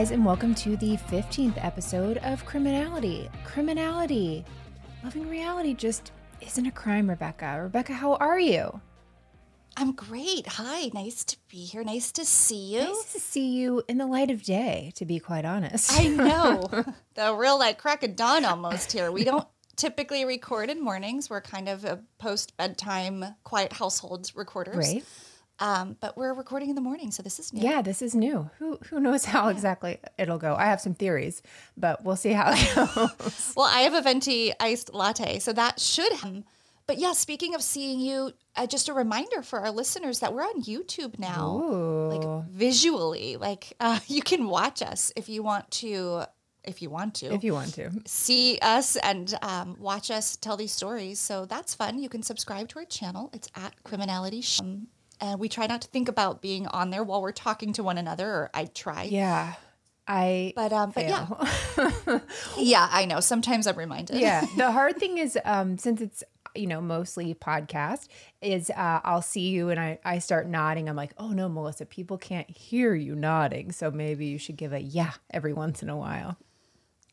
Guys, and welcome to the 15th episode of Criminality. Criminality. Loving reality just isn't a crime, Rebecca. Rebecca, how are you? I'm great. Hi, nice to be here. Nice to see you. Nice to see you in the light of day, to be quite honest. I know. the real like crack of dawn almost here. We don't typically record in mornings. We're kind of a post bedtime quiet household recorders. Right. Um, but we're recording in the morning, so this is new. Yeah, this is new. Who who knows how exactly it'll go? I have some theories, but we'll see how it goes. Well, I have a venti iced latte, so that should. But yeah, speaking of seeing you, uh, just a reminder for our listeners that we're on YouTube now, Ooh. like visually. Like uh, you can watch us if you want to. If you want to, if you want to. see us and um, watch us tell these stories. So that's fun. You can subscribe to our channel. It's at Criminality. Sh- and we try not to think about being on there while we're talking to one another, or I try. Yeah. I But um, but yeah, yeah, I know. Sometimes I'm reminded. yeah the hard thing is um since it's you know mostly podcast is uh i'll see you and i i start nodding i'm like oh no melissa people can't hear you nodding so maybe you should give a yeah every once in a while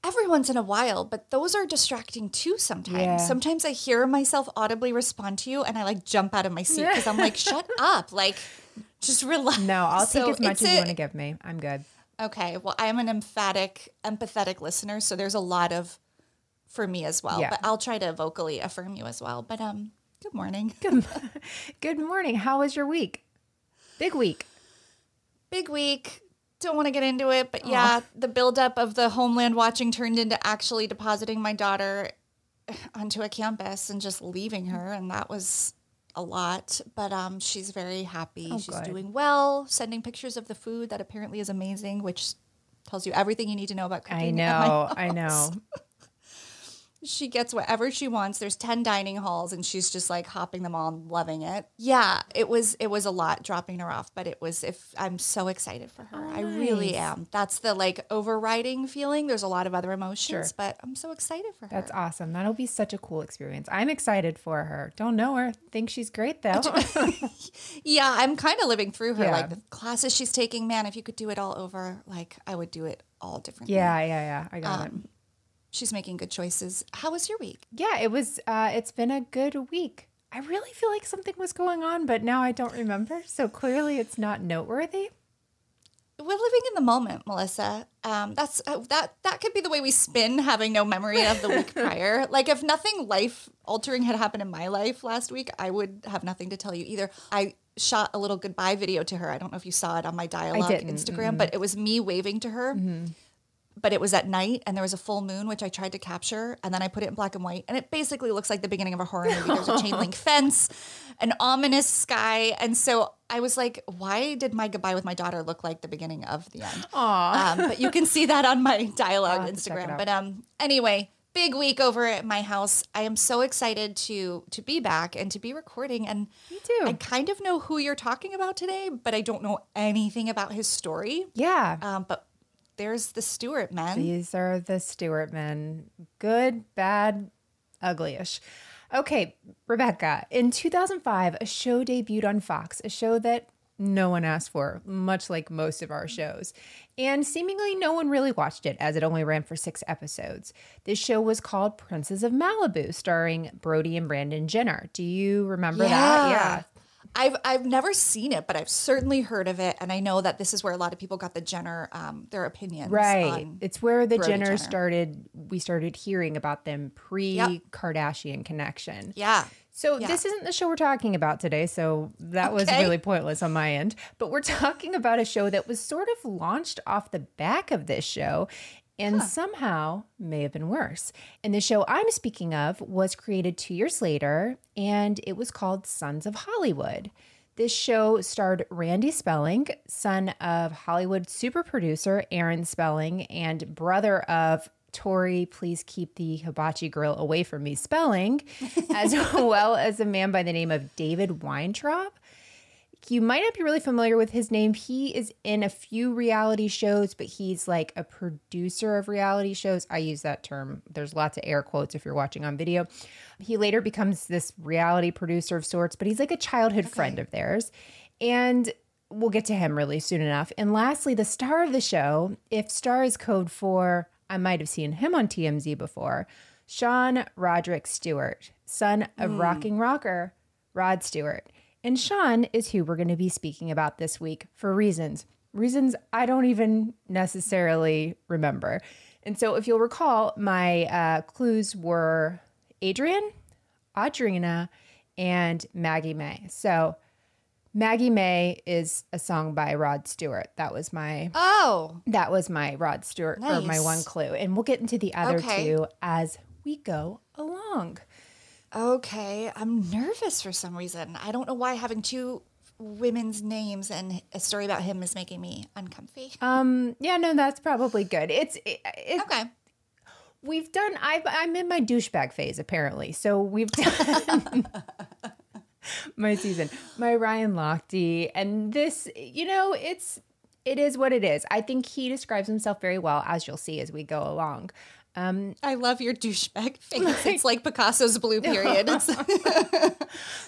every once in a while, but those are distracting too sometimes. Yeah. Sometimes I hear myself audibly respond to you and I like jump out of my seat because I'm like, shut up. Like, just relax. no i'll So take as much as you want to give me i'm good Okay. Well, I'm an emphatic, empathetic listener. So there's a lot of for me as well. Yeah. But I'll try to vocally affirm you as well. But um, good morning. good, good morning how was your week big week Big week. Don't want to get into it, but yeah, the buildup of the homeland watching turned into actually depositing my daughter onto a campus and just leaving her, and that was a lot. But um, she's very happy. Oh, she's good. doing well. Sending pictures of the food that apparently is amazing, which tells you everything you need to know about cooking. i know i know She gets whatever she wants. There's 10 dining halls and she's just like hopping them all and loving it. Yeah, it was it was a lot dropping her off, but it was if I'm so excited for her. I really am. That's the like overriding feeling. There's a lot of other emotions, Sure. but I'm so excited for her. that's awesome that'll be such a cool experience i'm excited for her don't know her think she's great though yeah, I'm kind of living through her Yeah. like the classes she's taking, man, if you could do it all over, like I would do it all differently. yeah yeah yeah i got it Um, she's making good choices. How was your week? Yeah, it was. Uh, it's been a good week. I really feel like something was going on, but now I don't remember. So clearly, it's not noteworthy. we're living in the moment, Melissa. Um, that's uh, that. That could be the way we spin having no memory of the week prior. Like if nothing life altering had happened in my life last week, I would have nothing to tell you either. I shot a little goodbye video to her. I don't know if you saw it on my dialogue Instagram, but it was me waving to her. But it was at night and there was a full moon, which I tried to capture. And then I put it in black and white. And it basically looks like the beginning of a horror movie. There's a chain link fence, an ominous sky. And so I was like, why did my goodbye with my daughter look like the beginning of the end? Um, but you can see that on my dialogue I'll have to check it Instagram. But um, anyway, big week over at my house. I am so excited to to be back and to be recording. And Me too. I kind of know who you're talking about today, but I don't know anything about his story. yeah. Um, but there's the Stewart men. These are the Stewart men. Good, bad, uglyish. Okay, Rebecca. In 2005, a show debuted on Fox, a show that no one asked for, much like most of our shows. And seemingly no one really watched it, as it only ran for six episodes. This show was called Princes of Malibu, starring Brody and Brandon Jenner. Do you remember that? Yeah. I've I've never seen it, but I've certainly heard of it, and I know that this is where a lot of people got the Jenner um, their opinions. Right. It's where the Brody Jenners Jenner. started, we started hearing about them pre Kardashian connection. yeah. So Yeah. this isn't the show we're talking about today, so that was really pointless on my end. But we're talking about a show that was sort of launched off the back of this show. And somehow may have been worse. And the show I'm speaking of was created two years later, and it was called Sons of Hollywood. This show starred Randy Spelling, son of Hollywood super producer Aaron Spelling, and brother of Tori, please keep the hibachi grill away from me spelling, as well as a man by the name of David Weintraub. You might not be really familiar with his name. He is in a few reality shows, but he's like a producer of reality shows. I use that term. There's lots of air quotes if you're watching on video. He later becomes this reality producer of sorts, but he's like a childhood friend of theirs. And we'll get to him really soon enough. And lastly, the star of the show, if star is code for, I might have seen him on TMZ before, Sean Roderick Stewart, son of hmm. rocking rocker Rod Stewart. And Sean is who we're going to be speaking about this week for reasons. Reasons I don't even necessarily remember. And so, if you'll recall, my uh, clues were Adrian, Audrina, and Maggie May. So, Maggie May is a song by Rod Stewart. That was my Oh, that was my Rod Stewart or my one clue. And we'll get into the other Okay. two as we go along. Okay. I'm nervous for some reason. I don't know why having two women's names and a story about him is making me uncomfy. Um, yeah, no, that's probably good. It's it, it, Okay. we've done. I I'm in my douchebag phase apparently. So we've done my season, my Ryan Lochte, and this. You know, it's it is what it is. I think he describes himself very well, as you'll see as we go along. Um, I love your douchebag face. It's like Picasso's blue period.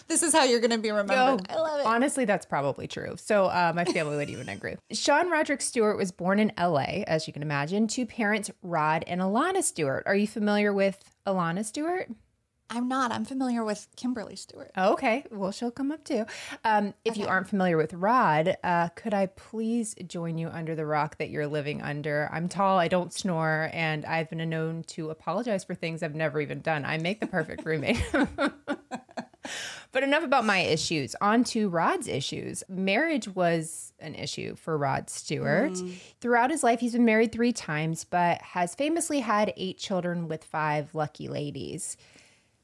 This is how you're going to be remembered. I love it. Honestly, that's probably true. So uh, my family would even agree. Sean Roderick Stewart was born in LA, as you can imagine, to parents Rod and Alana Stewart. Are you familiar with Alana Stewart? I'm not. I'm familiar with Kimberly Stewart. Oh, okay. Well, she'll come up too. Um, if you aren't familiar with Rod, uh, could I please join you under the rock that you're living under? I'm tall, I don't snore, and I've been known to apologize for things I've never even done. I make the perfect roommate. but enough about my issues. On to Rod's issues. Marriage was an issue for Rod Stewart. Throughout his life, he's been married three times, but has famously had eight children with five lucky ladies.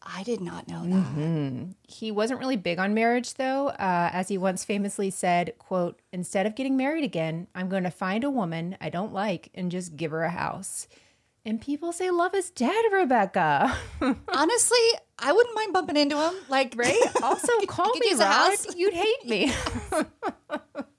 I did not know that. He wasn't really big on marriage, though, uh, as he once famously said, "quote Instead of getting married again, I'm going to find a woman I don't like and just give her a house." And people say love is dead, Rebecca. Honestly, I wouldn't mind bumping into him. Like, right? Also, call me Rod. house. You'd hate me.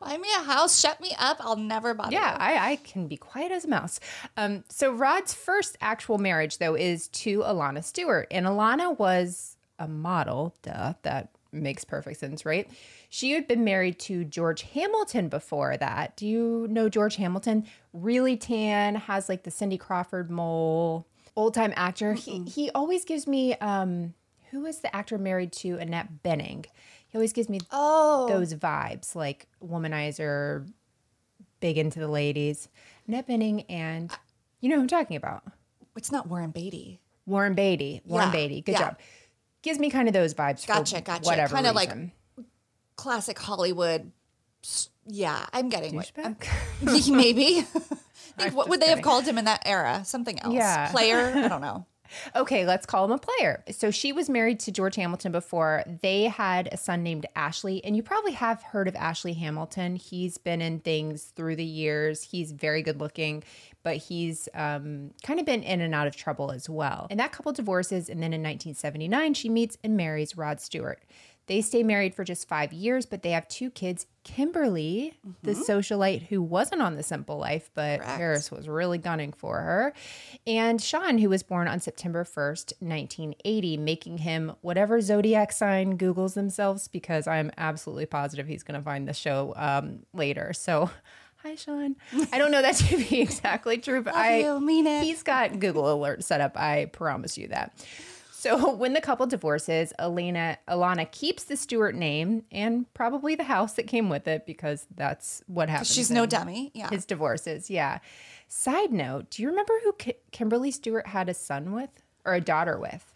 buy me a house, shut me up. I'll never bother. Yeah. I, I can be quiet as a mouse. Um, so Rod's first actual marriage, though, is to Alana Stewart. And Alana was a model. Duh, that makes perfect sense, right? She had been married to George Hamilton before that. Do you know George Hamilton? Really tan, has like the Cindy Crawford mole, old time actor. He he always gives me um who is the actor married to Annette Bening? He always gives me Oh, those vibes, like womanizer, big into the ladies. Annette Bening and you know who I'm talking about. it's not Warren Beatty. Warren Beatty. Warren Yeah, Beatty. Good yeah. job. Gives me kind of those vibes. Gotcha, gotcha. Whatever Kinda like. Classic Hollywood. Yeah, I'm getting what. I'm- maybe. Think, what would they have called him in that era? Something else. Yeah. Player? I don't know. Okay, let's call him a player. So she was married to George Hamilton before. They had a son named Ashley, and you probably have heard of Ashley Hamilton. He's been in things through the years. He's very good looking, but he's um, kind of been in and out of trouble as well. And that couple divorces, and then in 1979, she meets and marries Rod Stewart. They stay married for just five years, but they have two kids. Kimberly, the socialite who wasn't on The Simple Life, but Correct. Paris was really gunning for her, and Sean, who was born on September 1st, 1980, making him whatever zodiac sign Googles themselves, because I'm absolutely positive he's going to find the show um, later. So, hi, Sean. I don't know that to be exactly true, but I you, mean it. he's got Google Alert set up. I promise you that. So when the couple divorces, Elena Alana keeps the Stewart name and probably the house that came with it because that's what happens. She's no dummy. Yeah. His divorces, yeah. Side note: Do you remember who Ki- Kimberly Stewart had a son with or a daughter with?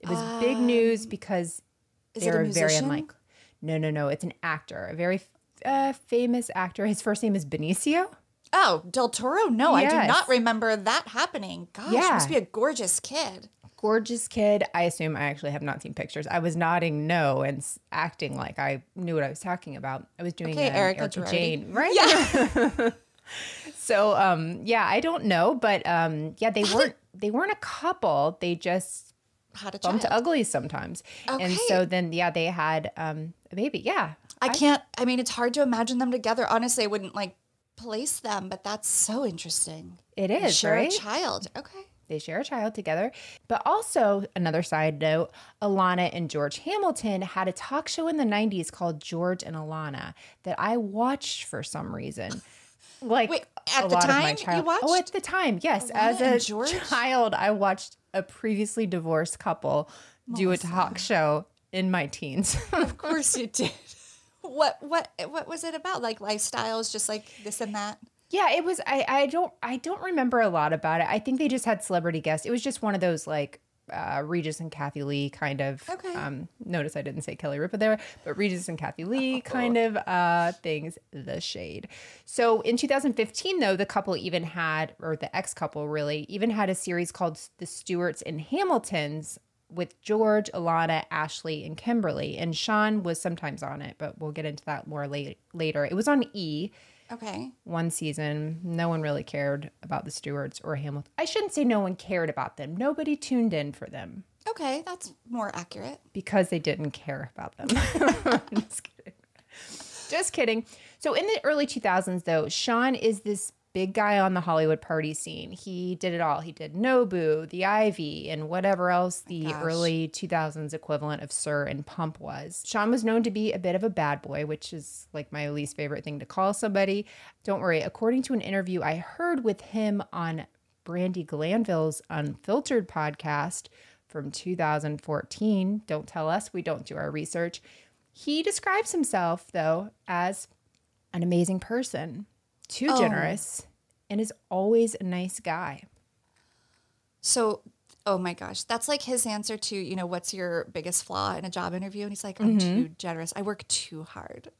It was big news because Um, they were very unlike. No, no, no. It's an actor, a very uh, famous actor. His first name is Benicio. Oh, Del Toro? No, I do not remember that happening. Gosh, Yeah. must be a gorgeous kid. Gorgeous kid. I assume I actually have not seen pictures. I was nodding no and s- acting like I knew what I was talking about. I was doing Okay, Erica Erica Jane, right? Yeah. so, um, yeah, I don't know, but um, yeah, they weren't they weren't a couple. They just Had a bumped child. uglies sometimes, and so then yeah, they had um, a baby. Yeah, I can't. I mean, it's hard to imagine them together. Honestly, I wouldn't like place them, but that's so interesting. It is share right. a child. Okay. They share a child together. But also, another side note Alana and George Hamilton had a talk show in the 90s called George and Alana that I watched for some reason. Like Wait, at the lot of my time you oh, watched? Oh, at the time, yes. As a George? child, I watched a previously divorced couple oh, do a talk show in my teens. Of course you did. What what what was it about? Like lifestyles, just like this and that. Yeah, it was. I I don't I don't remember a lot about it. I think they just had celebrity guests. It was just one of those like uh, Regis and Kathie Lee kind of. Okay. Um, notice I didn't say Kelly Ripa there, but Regis and Kathie Oh. Lee kind of uh, things. The shade. So in 2015, though, the couple even had, or the ex couple really, even had a series called The Stewarts and Hamiltons with George, Alana, Ashley, and Kimberly. And Sean was sometimes on it, but we'll get into that more late, later. It was on E Okay. one season. No one really cared about the Stewarts or Hamilton. I shouldn't say no one cared about them. Nobody tuned in for them Okay, that's more accurate. because they didn't care about them. Just kidding. Just kidding. So in the early 2000s, though, Sean is this big guy on the Hollywood party scene. He did it all. He did Nobu, The Ivy, and whatever else the gosh. early 2000s equivalent of SUR and Pump was. Sean was known to be a bit of a bad boy, which is like my least favorite thing to call somebody. Don't worry. According to an interview I heard with him on Brandi Glanville's Unfiltered podcast from 2014, don't tell us we don't do our research. He describes himself, though, as an amazing person, too oh. generous, and is always a nice guy. So, oh my gosh, that's like his answer to, you know, what's your biggest flaw in a job interview? And he's like, I'm mm-hmm. too generous. I work too hard.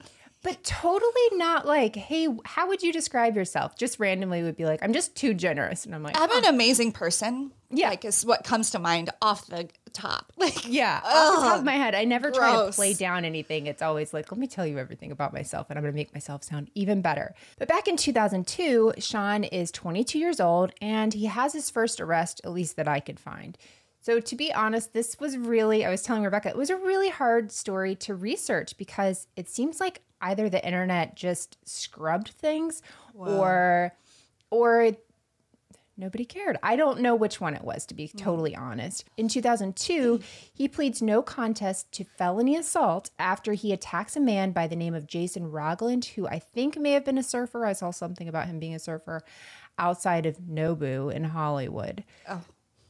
But totally not like, hey, how would you describe yourself? Just randomly would be like, I'm just too generous. And I'm like, I'm an amazing person. Yeah. Like, is what comes to mind off the top. Like, Yeah, off the top of my head, I never try to play down anything. It's always like, let me tell you everything about myself, and I'm going to make myself sound even better. But back in 2002, Sean is 22 years old, and he has his first arrest, at least that I could find. So, to be honest, this was really, I was telling Rebecca, it was a really hard story to research because it seems like either the internet just scrubbed things or, or Nobody cared. I don't know which one it was, to be totally honest. In 2002, he pleads no contest to felony assault after he attacks a man by the name of Jason Rogland, who I think may have been a surfer. I saw something about him being a surfer outside of Nobu in Hollywood. Oh.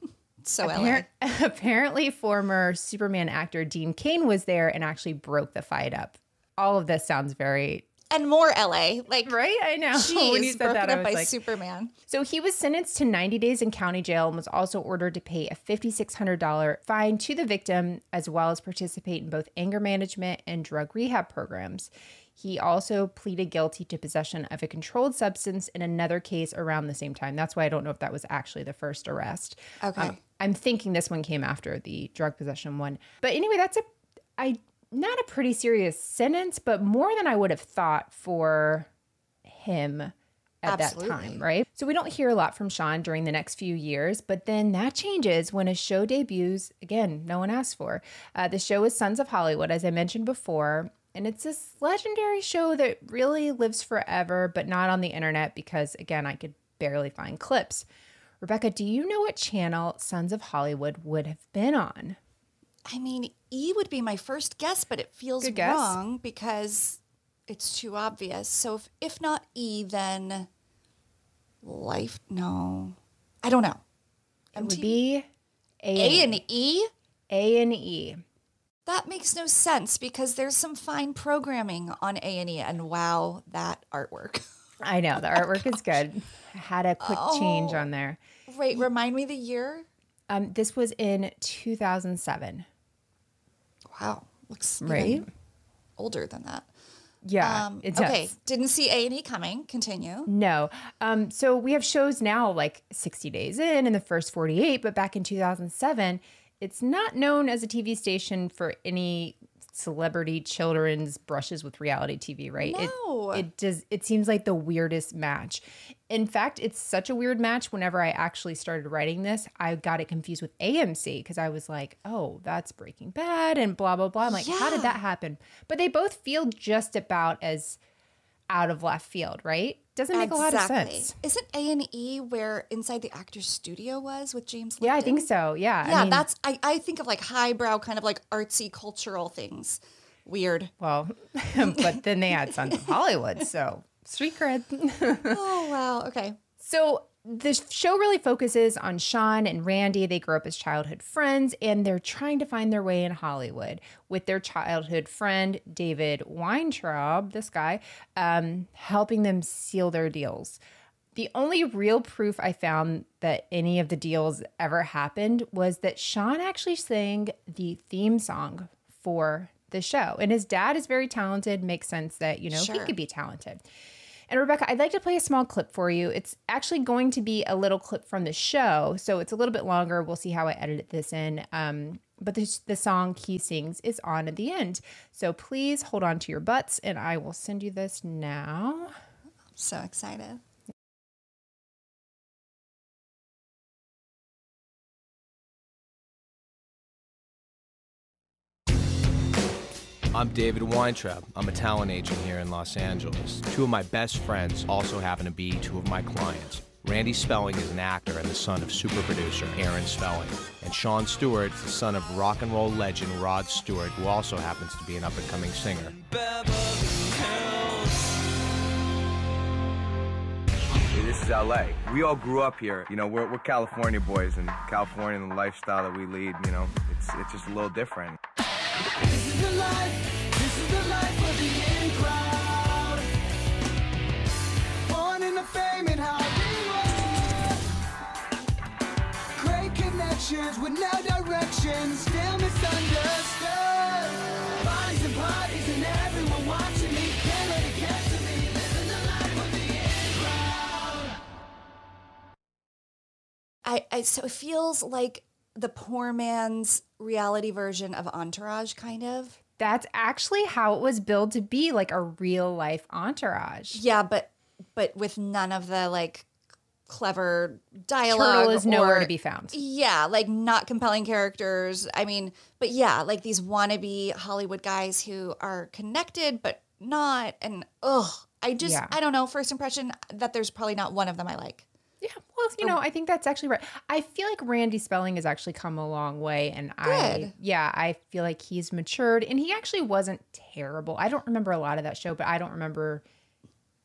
so. Appar- apparently, former Superman actor Dean Cain was there and actually broke the fight up. All of this sounds very And more LA. Like, right. I know. Jeez, when you said broken that, I up was by like, Superman. So he was sentenced to 90 days in county jail and was also ordered to pay a $5,600 fine to the victim, as well as participate in both anger management and drug rehab programs. He also pleaded guilty to possession of a controlled substance in another case around the same time. That's why I don't know if that was actually the first arrest. Okay. Um, I'm thinking this one came after the drug possession one. But anyway, that's a I not a pretty serious sentence, but more than I would have thought for him at that time, right? So we don't hear a lot from Sean during the next few years, but then that changes when a show debuts. Again, no one asked for. Uh, the show is Sons of Hollywood, as I mentioned before, and it's this legendary show that really lives forever, but not on the internet because, again, I could barely find clips. Rebecca, do you know what channel Sons of Hollywood would have been on? I mean, E would be my first guess, but it feels wrong because it's too obvious. So if, if not E, then Life? No. I don't know. It would be A, A and E? A and E. That makes no sense because there's some fine programming on A and E, and wow, that artwork. I know the artwork is good. I had a quick change on there. Wait, remind me the year. Um, this was in 2007. Wow, looks Right? older than that. Yeah, Um, it does. Okay, didn't see A and E coming. Continue. No. Um, so we have shows now like 60 days in in the first 48, but back in 2007, it's not known as a TV station for any celebrity children's brushes with reality TV, right? No. It, it does it seems like the weirdest match. In fact, it's such a weird match whenever I actually started writing this, I got it confused with AMC because I was like, "Oh, that's Breaking Bad" and blah blah blah. I'm like, "How did that happen?" But they both feel just about as out of left field, right? Doesn't make a lot of sense. Isn't A and E where Inside the Actors Studio was with James? Yeah, I think so. Yeah. Yeah, I mean, that's I, I think of like highbrow kind of like artsy cultural things. Weird. well, but then they had Sons of Hollywood, so street cred. oh wow. Okay. so the show really focuses on Sean and Randy. They grew up as childhood friends and they're trying to find their way in Hollywood with their childhood friend, David Weintraub, this guy, um, helping them seal their deals. The only real proof I found that any of the deals ever happened was that Sean actually sang the theme song for the show. And his dad is very talented, makes sense that, you know, he could be talented. And Rebecca, I'd like to play a small clip for you. It's actually going to be a little clip from the show, so it's a little bit longer. We'll see how I edit this in. Um, but the, the song he sings is on at the end. So please hold on to your butts, and I will send you this now. I'm So excited. I'm David Weintraub. I'm a talent agent here in Los Angeles. Two of my best friends also happen to be two of my clients. Randy Spelling is an actor and the son of super producer Aaron Spelling. And Sean Stewart is the son of rock and roll legend Rod Stewart, who also happens to be an up and coming singer. This is LA. We all grew up here. You know, we're, we're California boys, and California and the lifestyle that we lead, you know, it's, it's just a little different. With no direction, still misunderstood. Parties and parties and everyone watching me. Can't let it get to me. Living the life of the in crowd. I, I so it feels like the poor man's reality version of Entourage, kind of. That's actually how it was billed to be like a real life entourage. Yeah, but but with none of the like clever dialogue. Turtle is nowhere or- to be found. Yeah, like not compelling characters. I mean, but yeah, like these wannabe Hollywood guys who are connected but not. And ugh, I just Yeah. I don't know. First impression that there's probably not one of them I like. Yeah, well, you know, I think that's actually right. I feel like Randy Spelling has actually come a long way, and I, Good. yeah, I feel like he's matured, and he actually wasn't terrible. I don't remember a lot of that show, but I don't remember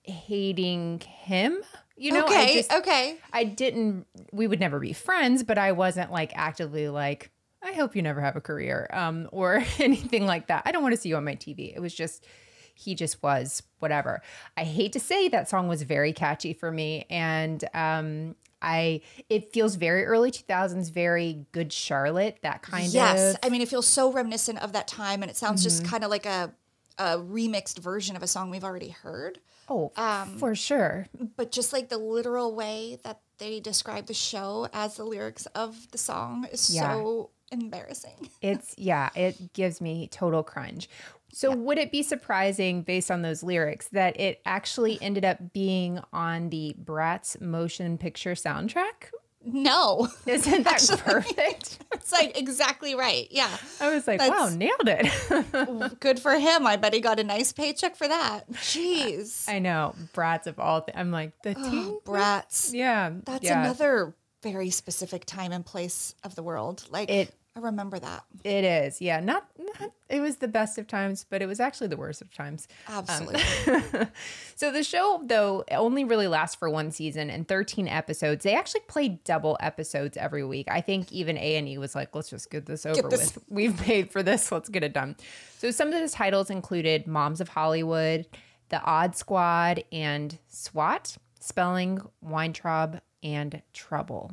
hating him. You know, I okay, just, okay. I didn't. We would never be friends, but I wasn't like actively like. I hope you never have a career, um, or anything like that. I don't want to see you on my TV. It was just, he just was whatever. I hate to say that song was very catchy for me, and um, I it feels very early two thousands, very good Charlotte, that kind yes, of. Yes, I mean it feels so reminiscent of that time, and it sounds Mm-hmm. just kind of like a a remixed version of a song we've already heard. oh, um, for sure. But just like the literal way that they describe the show as the lyrics of the song is Yeah. so embarrassing. It's yeah, it gives me total cringe. So would it be surprising based on those lyrics that it actually ended up being on the Bratz motion picture soundtrack? No, Isn't that perfect? it's like exactly right. Yeah, I was like, wow, nailed it. good for him. I bet he got a nice paycheck for that. Jeez, I know, Bratz of all. Th- I'm like the teen. brats. Yeah, That's yeah. another very specific time and place of the world. Like It- I remember that It is, yeah. Not, not. It was the best of times, but it was actually the worst of times. Um, absolutely. So the show, though, only really lasts for one season and 13 episodes. They actually play double episodes every week. I think even A and E was like, "Let's just get this over this- with. We've paid for this. Let's get it done." So some of the titles included "Moms of Hollywood," "The Odd Squad," and "SWAT." Spelling, Weintraub, and Trouble.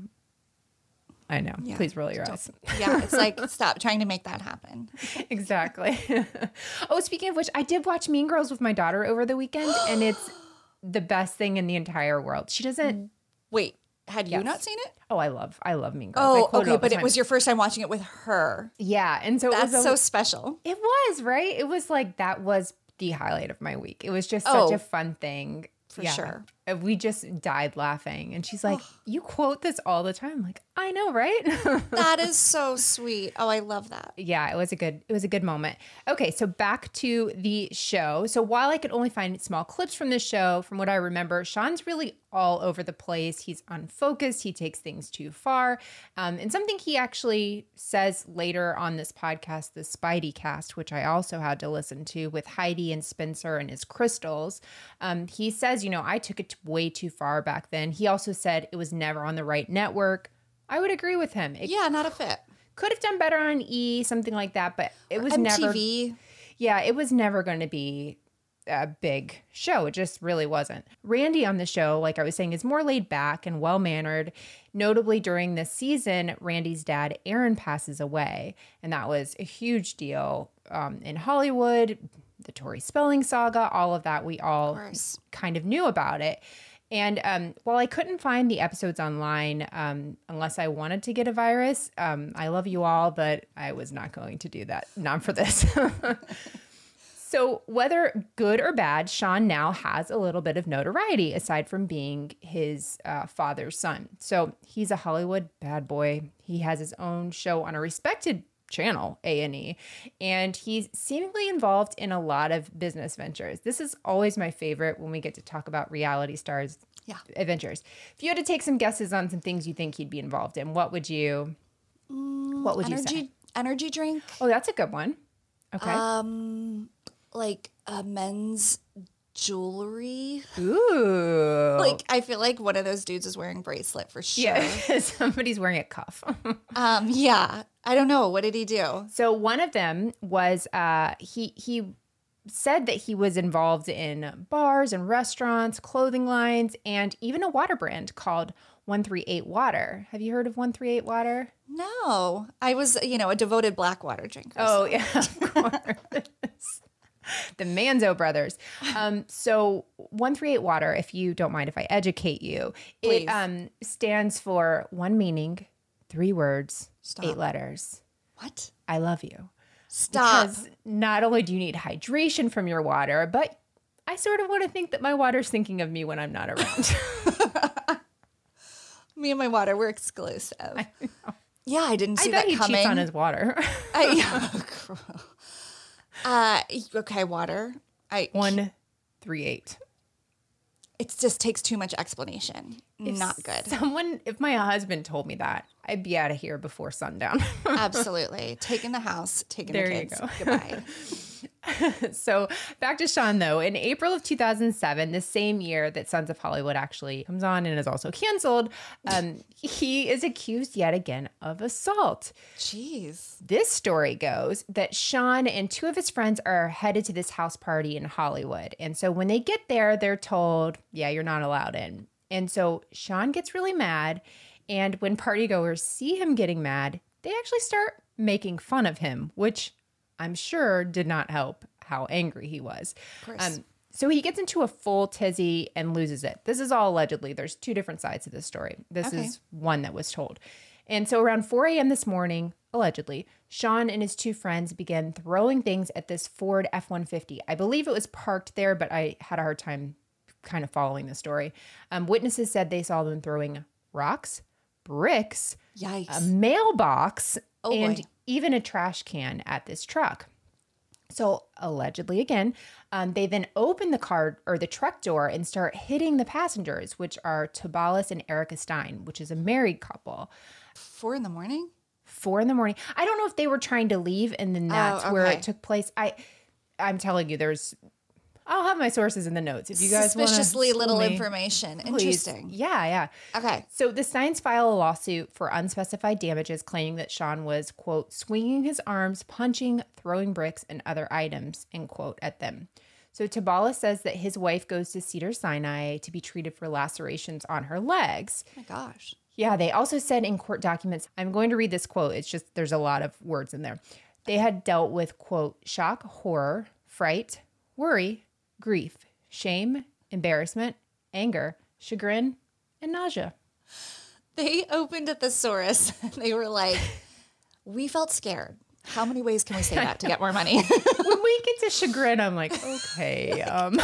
I know. Yeah, Please roll your eyes. Yeah, it's like stop trying to make that happen. exactly. oh, speaking of which, I did watch Mean Girls with my daughter over the weekend, and it's the best thing in the entire world. She doesn't. Wait, had you Yes. not seen it? Oh, I love, I love Mean Girls. Oh, okay, the but it was your first time watching it with her. yeah, and so it That's was a, so special. It was right. It was like that was the highlight of my week. It was just such Oh, a fun thing. for sure. We just died laughing, and she's like, "You quote this all the time." I'm like, I know, right? That is so sweet. Oh, I love that. yeah, it was a good it was a good moment. Okay, so back to the show. So while I could only find small clips from the show, from what I remember, Sean's really all over the place. He's unfocused. He takes things too far. Um, and something he actually says later on this podcast, the Speidi cast, which I also had to listen to with Heidi and Spencer and his crystals. Um, he says, you know, I took it way too far back then. He also said it was never on the right network. I would agree with him. It Yeah, not a fit. could have done better on E, something like that, but it was never. MTV. Yeah, it was never going to be a big show. It just really wasn't. Randy on the show, like I was saying, is more laid back and well mannered. Notably, during this season, Randy's dad, Aaron, passes away. And that was a huge deal um, in Hollywood. The Tori Spelling saga, all of that, we all course. kind of knew about it. And um, while I couldn't find the episodes online um, unless I wanted to get a virus, um, I love you all, but I was not going to do that. Not for this. So, whether good or bad, Sean now has a little bit of notoriety aside from being his uh, father's son. So, he's a Hollywood bad boy. He has his own show on a respected channel, A&E, and he's seemingly involved in a lot of business ventures. This is always my favorite when we get to talk about reality stars Yeah. adventures. If you had to take some guesses on some things you think he'd be involved in, what would you what would you say? Energy energy drink. Oh, that's a good one. Okay. Um like a men's jewelry. Ooh. Like I feel like one of those dudes is wearing bracelet for sure. Yeah, somebody's wearing a cuff. Um yeah. I don't know. What did he do? so one of them was uh, he he said that he was involved in bars and restaurants, clothing lines, and even a water brand called One Three Eight Water. Have you heard of One Three Eight Water? No. I was, you know, a devoted black water drinker. Oh yeah, of course. the Manzo brothers. Um, so one three eight water. If you don't mind, if I educate you, Please. it um, stands for one meaning, three words, Stop. eight letters. What? I love you. Stop. Because not only do you need hydration from your water, but I sort of want to think that my water's thinking of me when I'm not around. Me and my water were exclusive. Yeah, I didn't I see bet that he coming. cheats on his water. I, uh, okay, water. I One, three, eight. it just takes too much explanation. Not good. Someone, if my husband told me that, I'd be out of here before sundown. Absolutely. Taking the house, taking There the you kids. go. Goodbye. so back to Sean though. In April of 2007, the same year that Sons of Hollywood actually comes on and is also canceled, um, he is accused yet again of assault. Jeez. This story goes that Sean and two of his friends are headed to this house party in Hollywood. And so when they get there, they're told, yeah, you're not allowed in. And so Sean gets really mad. And when partygoers see him getting mad, they actually start making fun of him, which I'm sure did not help how angry he was. Um, so he gets into a full tizzy and loses it. This is all allegedly. There's two different sides to this story. This Okay. is one that was told. And so around 4 a.m. this morning, allegedly, Sean and his two friends began throwing things at this Ford F 150. I believe it was parked there, but I had a hard time kind of following the story. Um, witnesses said they saw them throwing rocks, bricks, Yikes. a mailbox, Oh, and boy. even a trash can at this truck. So allegedly, again, um, they then open the car or the truck door and start hitting the passengers, which are Tobalis and Erica Stein, which is a married couple. Four in the morning? Four in the morning. I don't know if they were trying to leave, and then that's where Oh, okay. it took place. I, I'm telling you, there's. I'll have my sources in the notes if you guys want Suspiciously little information. Please. Interesting. Yeah, yeah. Okay. So the Steins file a lawsuit for unspecified damages, claiming that Sean was, quote, swinging his arms, punching, throwing bricks, and other items, end quote, at them. So Tabala says that his wife goes to Cedar Sinai to be treated for lacerations on her legs. Oh my gosh. Yeah, they also said in court documents, I'm going to read this quote. It's just, there's a lot of words in there. They had dealt with, quote, shock, horror, fright, worry, grief, shame, embarrassment, anger, chagrin, and nausea. They opened a thesaurus. They were like, we felt scared. How many ways can we say that to get more money? when we get to chagrin, I'm like, okay, um,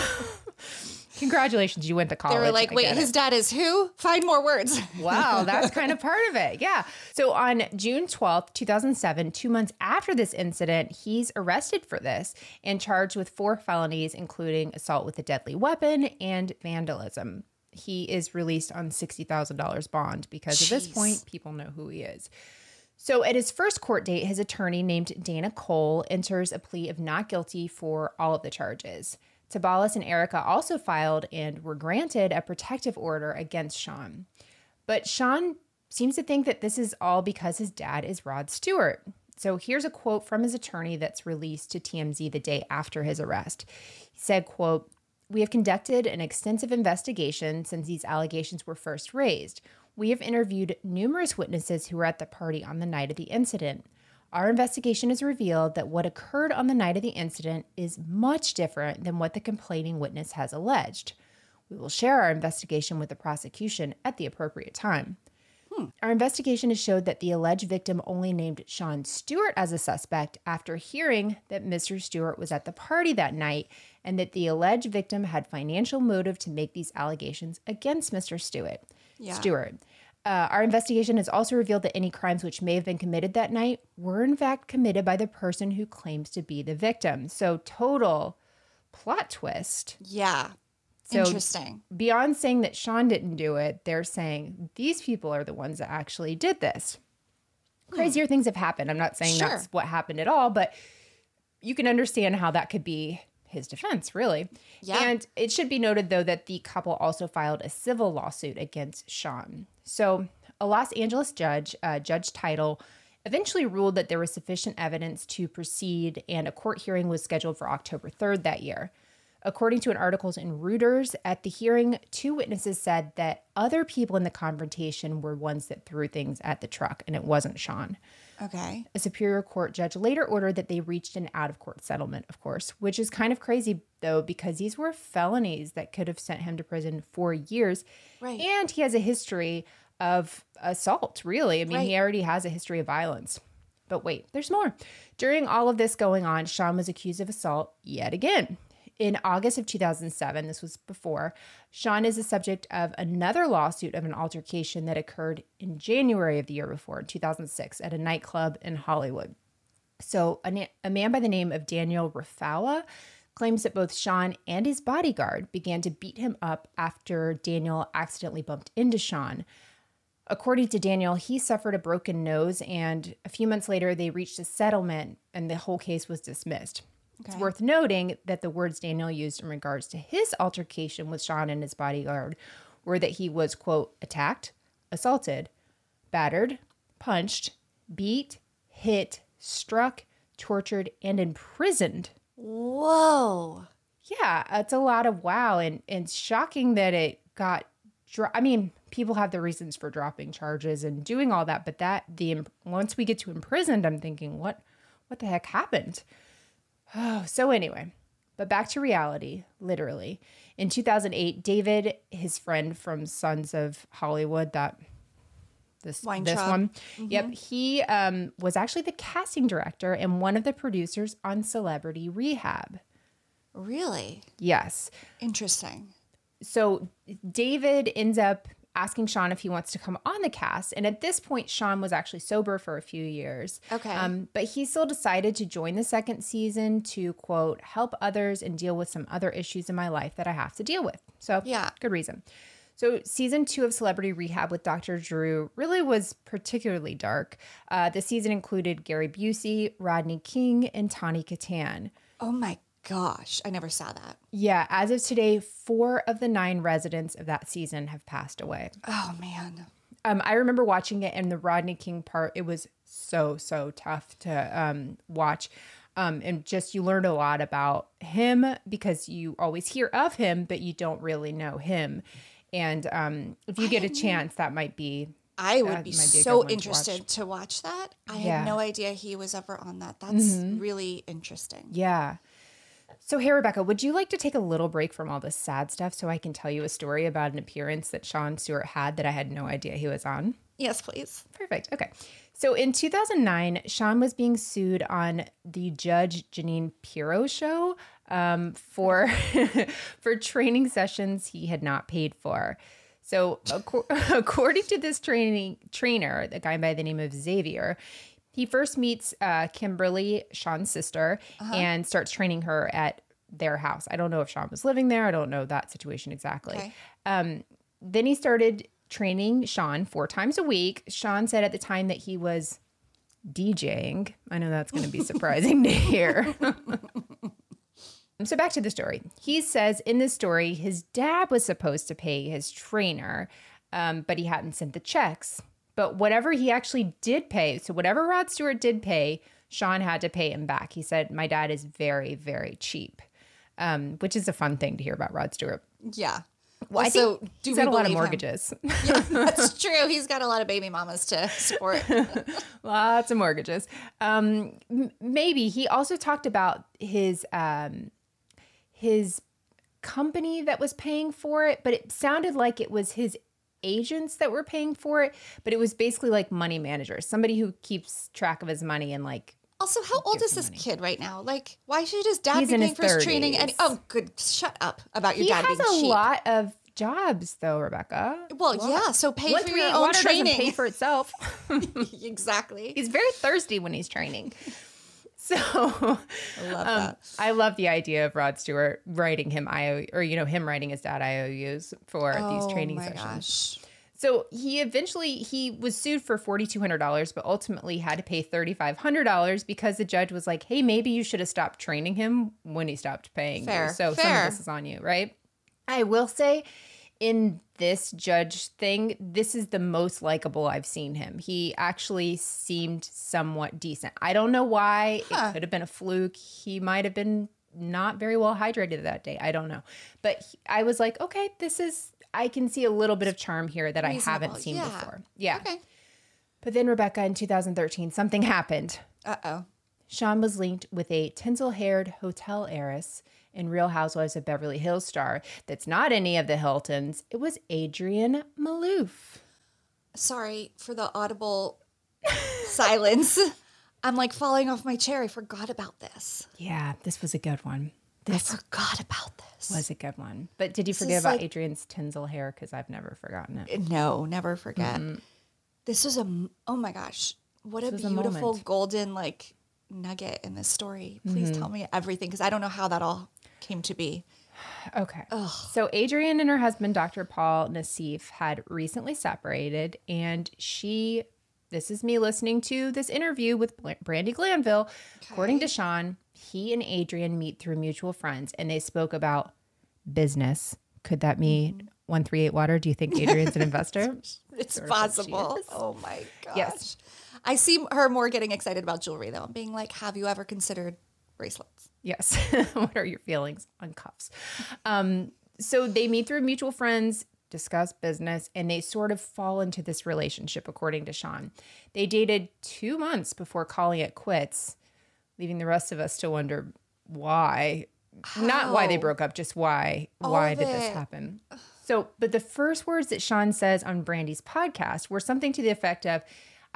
congratulations, you went to college. they were like, wait, his it." dad is who? Find more words. Wow, that's kind of part of it. Yeah. So on June 12th, 2007, two months after this incident, he's arrested for this and charged with four felonies, including assault with a deadly weapon and vandalism. He is released on $60,000 bond because at this point, people know who he is. So, at his first court date, his attorney named Dana Cole enters a plea of not guilty for all of the charges. Tabalis and Erica also filed and were granted a protective order against Sean. But Sean seems to think that this is all because his dad is Rod Stewart. So here's a quote from his attorney that's released to TMZ the day after his arrest. He said, quote, we have conducted an extensive investigation since these allegations were first raised. We have interviewed numerous witnesses who were at the party on the night of the incident. Our investigation has revealed that what occurred on the night of the incident is much different than what the complaining witness has alleged. We will share our investigation with the prosecution at the appropriate time. Hmm. Our investigation has showed that the alleged victim only named Sean Stewart as a suspect after hearing that Mr. Stewart was at the party that night and that the alleged victim had financial motive to make these allegations against Mr. Stewart. Yeah. Stewart. Uh, our investigation has also revealed that any crimes which may have been committed that night were in fact committed by the person who claims to be the victim. So total plot twist. Yeah. So- Interesting. Beyond saying that Sean didn't do it, they're saying these people are the ones that actually did this. Crazier things have happened. I'm not saying Hmm. Sure. that's what happened at all, but you can understand how that could be his defense, really. Yeah. And it should be noted, though, that the couple also filed a civil lawsuit against Sean. So, a Los Angeles judge, uh, Judge Title, eventually ruled that there was sufficient evidence to proceed, and a court hearing was scheduled for October 3rd that year. According to an article in Reuters, at the hearing, two witnesses said that other people in the confrontation were ones that threw things at the truck, and it wasn't Sean. Okay. A Superior Court judge later ordered that they reached an out of court settlement, of course, which is kind of crazy, though, because these were felonies that could have sent him to prison for years. Right. And he has a history of assault, really. I mean, he already has a history of violence. But wait, there's more. During all of this going on, Sean was accused of assault yet again. In August of 2007, this was before, Sean is the subject of another lawsuit of an altercation that occurred in January of the year before, 2006, at a nightclub in Hollywood. So, a, na- a man by the name of Daniel Rafawa claims that both Sean and his bodyguard began to beat him up after Daniel accidentally bumped into Sean. According to Daniel, he suffered a broken nose, and a few months later, they reached a settlement and the whole case was dismissed. It's worth noting that the words Daniel used in regards to his altercation with Sean and his bodyguard were that he was, quote, attacked, assaulted, battered, punched, beat, hit, struck, tortured, and imprisoned. Whoa. Yeah, it's a lot of wow, and and it's shocking that it got. Dro- I mean, people have their reasons for dropping charges and doing all that, but that the once we get to imprisoned, I'm thinking, what, what the heck happened? Oh, so anyway, but back to reality, literally. In 2008, David, his friend from Sons of Hollywood, that this this one, yep, he um, was actually the casting director and one of the producers on Celebrity Rehab. Really? Yes. Interesting. So David ends up asking Sean if he wants to come on the cast. And at this point, Sean was actually sober for a few years. Okay. Um, but he still decided to join the second season to, quote, help others and deal with some other issues in my life that I have to deal with. So, Yeah. good reason. So, season two of Celebrity Rehab with Dr. Drew really was particularly dark. Uh, the season included Gary Busey, Rodney King, and Tawny Kitaen. Oh my gosh. I never saw that. Yeah, as of today, four of the nine residents of that season have passed away. Oh man. Um, I remember watching it and the Rodney King part. It was so so tough to um, watch, um, and just you learned a lot about him because you always hear of him, but you don't really know him. And um, if you get a chance, that might be I would be be so one to interested watch. to watch, that. I Yeah. Mm-hmm. had no idea he was ever on that. That's really interesting. Yeah. So, hey, Rebecca, would you like to take a little break from all this sad stuff so I can tell you a story about an appearance that Sean Stewart had that I had no idea he was on? Yes, please. Perfect. Okay. So in 2009, Sean was being sued on the Judge Jeanine Pirro show um, for for training sessions he had not paid for. So acco- according to this training trainer, the guy by the name of Xavier, he first meets uh, Kimberly, Sean's sister, and starts training her at their house. I don't know if Sean was living there. I don't know that situation exactly Okay. then he started training Sean four times a week. Sean said at the time that he was DJing. I know that's going to be surprising to hear. so back to the story. He says in this story, his dad was supposed to pay his trainer, um, but he hadn't sent the checks. But whatever he actually did pay, so whatever Rod Stewart did pay, Sean had to pay him back. He said, "My dad is very, very cheap," um, which is a fun thing to hear about Rod Stewart. Yeah. Well, I think do he's we got a lot of him? mortgages. That's true. He's got a lot of baby mamas to support. Lots of mortgages. Um, maybe he also talked about his um, his company that was paying for it, but it sounded like it was his agents that were paying for it. But it was basically like money managers, somebody who keeps track of his money and like Also, how old is this kid right now? Like, why should his dad He's be paying for his training? And oh, good, shut up about your dad. being cheap. he has a lot of jobs though, Rebecca. Well, yeah. So pay for your own water training. doesn't pay for itself. exactly. He's very thirsty when he's training. So I love Um, that. I love the idea of Rod Stewart writing him IO or you know him writing his dad IOUs for these training oh my sessions. gosh. So he eventually he was sued for forty two hundred dollars, but ultimately had to pay thirty five hundred dollars because the judge was like, "Hey, maybe you should have stopped training him when he stopped paying Fair, you." So some of this is on you, right? I will say, in this judge thing, this is the most likable I've seen him. He actually seemed somewhat decent. I don't know why. It could have been a fluke. He might have been not very well hydrated that day. I don't know. But he- I was like, okay, this is, I can see a little bit of charm here that I haven't seen Yeah. before. Yeah. Okay. But then, Rebecca, in 2013, something happened. Uh oh. Sean was linked with a tinsel haired hotel heiress in Real Housewives of Beverly Hills star that's not any of the Hiltons. It was Adrienne Maloof. Sorry for the audible silence. I'm like falling off my chair. I forgot about this. Yeah, this was a good one. I forgot about this. was a good one. But did you forget about like- Adrienne's tinsel hair? Because I've never forgotten it. No, never forget. This was a, oh my gosh, what a a beautiful moment. golden like nugget in this story. Please mm-hmm. tell me everything because I don't know how that all came to be. Okay. So Adrienne and her husband, Dr. Paul Nassif, had recently separated, and she. This is me listening to this interview with Brandi Glanville. According to Sean, he and Adrienne meet through mutual friends, and they spoke about business. Could that mean mm-hmm. three eight water? Do you think Adrienne's an investor? It's possible. Oh my gosh. Yes. I see her more getting excited about jewelry though, and being like, "Have you ever considered bracelets?" Yes. what are your feelings on cuffs? Um, so they meet through mutual friends, discuss business, and they sort of fall into this relationship, according to Sean. They dated two months before calling it quits, leaving the rest of us to wonder why. Not why they broke up, just why. why did this happen? So, but the first words that Sean says on Brandi's podcast were something to the effect of,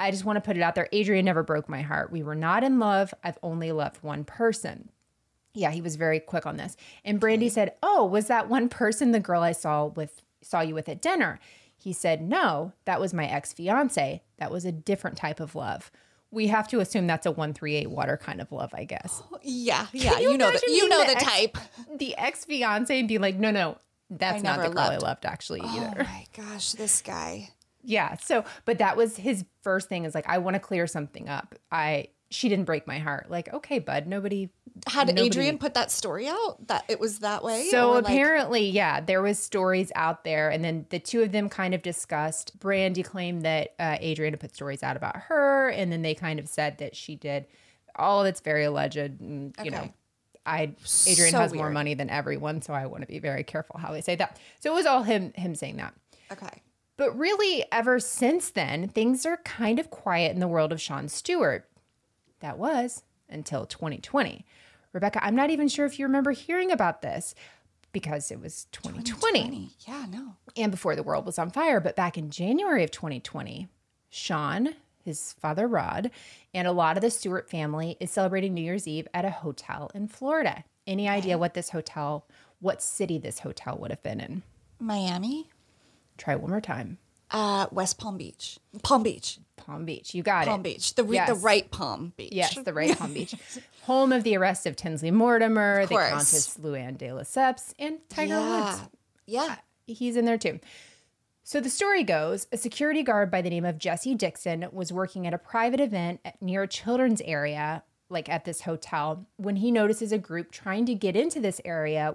I just want to put it out there. Adrienne never broke my heart. We were not in love. I've only loved one person. Yeah, he was very quick on this. And Brandi said, "Oh, was that one person the girl I saw with saw you with at dinner?" He said, "No, that was my ex-fiance. That was a different type of love." We have to assume that's a 138 water kind of love, I guess. Yeah, yeah. you You, know the you know the ex- type. The ex-fiance and be like, "No, no, that's not the girl I loved." loved actually Oh either." my gosh, this guy. Yeah. So, but that was his first thing is like, I want to clear something up. I she didn't break my heart. Like, okay, bud, nobody Had nobody- Adrienne put that story out that it was that way? So Or, like- apparently, yeah, there was stories out there, and then the two of them kind of discussed. Brandi claimed that uh, Adrienne had put stories out about her, and then they kind of said that she did. All that's very alleged, and you know, I Adrienne So has more money than everyone, so I want to be very careful how I say that. So it was all him him saying that. okay. But really, ever since then, things are kind of quiet in the world of Sean Stewart. That was until 2020. Rebecca, I'm not even sure if you remember hearing about this because it was 2020 Yeah, no. and before the world was on fire. But back in January of 2020, Sean, his father Rod, and a lot of the Stewart family is celebrating New Year's Eve at a hotel in Florida. Any idea what this hotel, what city this hotel would have been in? Miami, Try one more time. uh, West Palm Beach, Palm Beach, Palm Beach. You got Palm it. Palm Beach, the re- the right Palm Beach. Yes, the right Palm Beach. Home of the arrest of Tinsley Mortimer, the. Countess Luann de Lesseps, and Tiger Woods. Yeah, yeah. he's in there too. So the story goes a security guard by the name of Jesse Dixon was working at a private event at, near a children's area, like at this hotel, when he notices a group trying to get into this area.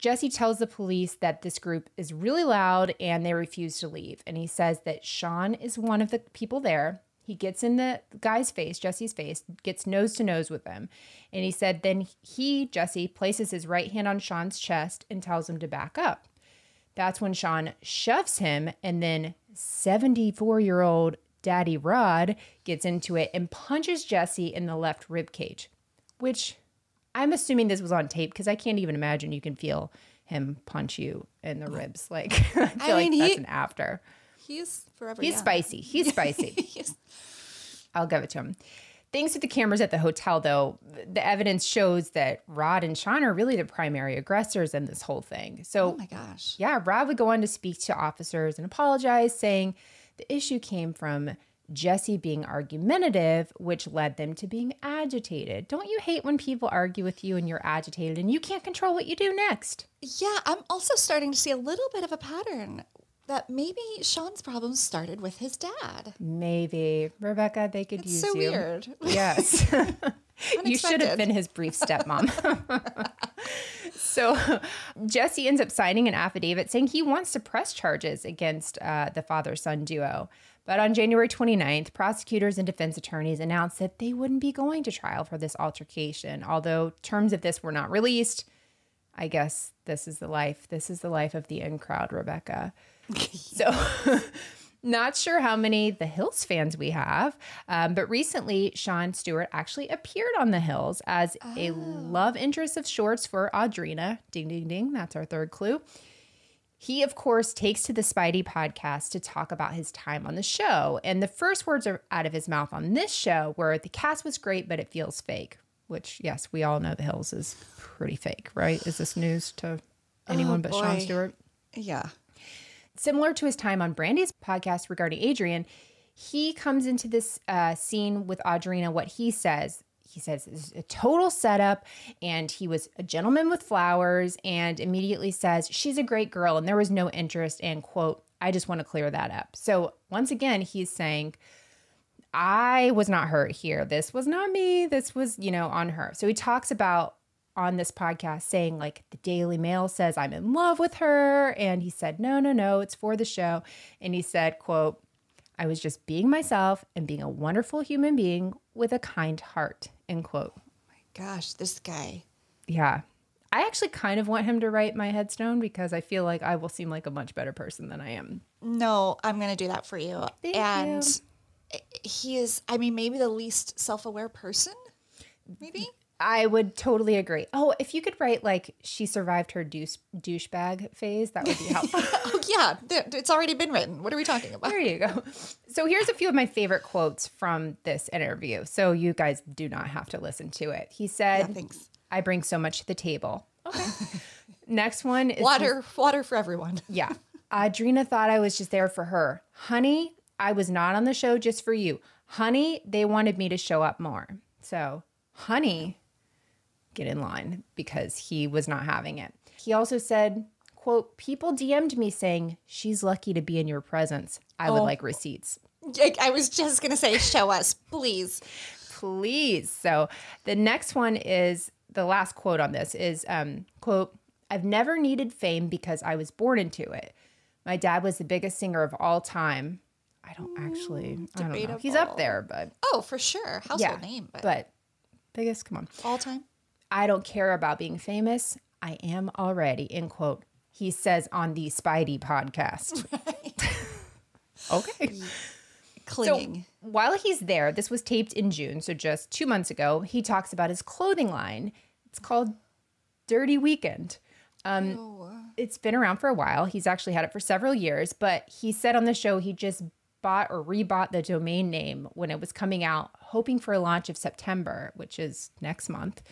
Jesse tells the police that this group is really loud and they refuse to leave. And he says that Sean is one of the people there. He gets in the guy's face, Jesse's face, gets nose to nose with him. And he said then he, Jesse, places his right hand on Sean's chest and tells him to back up. That's when Sean shoves him, and then 74 year old Daddy Rod gets into it and punches Jesse in the left rib cage, which I'm assuming this was on tape because I can't even imagine you can feel him punch you in the ribs. Like, I feel mean, like that's he- an after. He's forever. He's young. spicy. He's spicy. He's- I'll give it to him. Thanks to the cameras at the hotel, though, the evidence shows that Rod and Sean are really the primary aggressors in this whole thing. So, oh my gosh. yeah, Rod would go on to speak to officers and apologize, saying the issue came from Jesse being argumentative, which led them to being agitated. Don't you hate when people argue with you and you're agitated and you can't control what you do next? Yeah, I'm also starting to see a little bit of a pattern that maybe Sean's problems started with his dad. Maybe. Rebecca, they could It's use so you. weird. Yes. you should have been his brief stepmom. so Jesse ends up signing an affidavit saying he wants to press charges against uh, the father son duo. But on January 29th, prosecutors and defense attorneys announced that they wouldn't be going to trial for this altercation. Although terms of this were not released, I guess this is the life. This is the life of the in crowd, Rebecca. So, not sure how many The Hills fans we have, um, but recently Sean Stewart actually appeared on The Hills as a love interest of Shorts for Audrina. Ding, ding, ding. That's our third clue. He, of course, takes to the Speidi podcast to talk about his time on the show. And the first words are out of his mouth on this show were the cast was great, but it feels fake. Which, yes, we all know The Hills is pretty fake, right? Is this news to anyone but Sean. Stewart? Yeah. similar to his time on Brandi's podcast regarding Adrienne, he comes into this uh, scene with Audrina. What he says, he says it's a total setup, and he was a gentleman with flowers, and immediately says she's a great girl, and there was no interest. And quote, I just want to clear that up. So once again, he's saying. I was not hurt here. This was not me. This was, you know, on her. So he talks about on this podcast saying like the Daily Mail says I'm in love with her and he said no no no it's for the show and he said quote I was just being myself and being a wonderful human being with a kind heart end quote My Gosh, this guy. yeah I actually kind of want him to write my headstone because I feel like I will seem like a much better person than I am No, I'm going to do that for you. Thank and you. he is, I mean, maybe the least self aware person. Maybe? I would totally agree. Oh, if you could write like she survived her douche douchebag phase, that would be helpful. Oh, yeah. It's already been written. What are we talking about? There you go. So here's a few of my favorite quotes from this interview. So you guys do not have to listen to it. He Yeah, said, thanks. I bring so much to the table. Okay. Next one is Water, water for everyone. yeah. Audrina thought I was just there for her. Honey, I was not on the show just for you. Honey, they wanted me to show up more. So, honey, get in line because he was not having it. He also said, quote, people DM'd me saying, she's lucky to be in your presence. I would like receipts. I, I was just going to say, show us, please. please. So the next one is the last quote on this is um, quote, I've never needed fame because I was born into it. My dad was the biggest singer of all time. I don't actually I don't know. He's up there, but Oh, for sure. Household yeah. name, but, but biggest, come on. all time. I don't care about being famous. I am already, end quote. He says on the Speidi podcast. Okay. clinging. So while he's there, this was taped in June, so just two months ago, he talks about his clothing line. It's called Dirty Weekend. Um, It's been around for a while. He's actually had it for several years, but he said on the show he just bought or rebought the domain name when it was coming out, hoping for a launch of September, which is next month.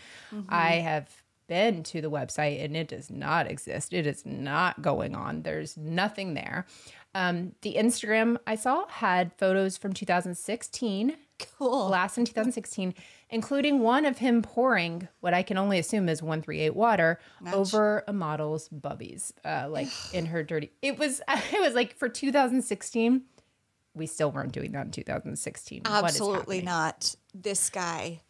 I have been to the website and it does not exist. It is not going on. There's nothing there. Um, the Instagram I saw had photos from 2016 cool. last in 2016, including one of him pouring what I can only assume is 138 water over a model's bubbies, uh, like in her dirty. It was it was like for 2016. We still weren't doing that in 2016. Absolutely not. This guy.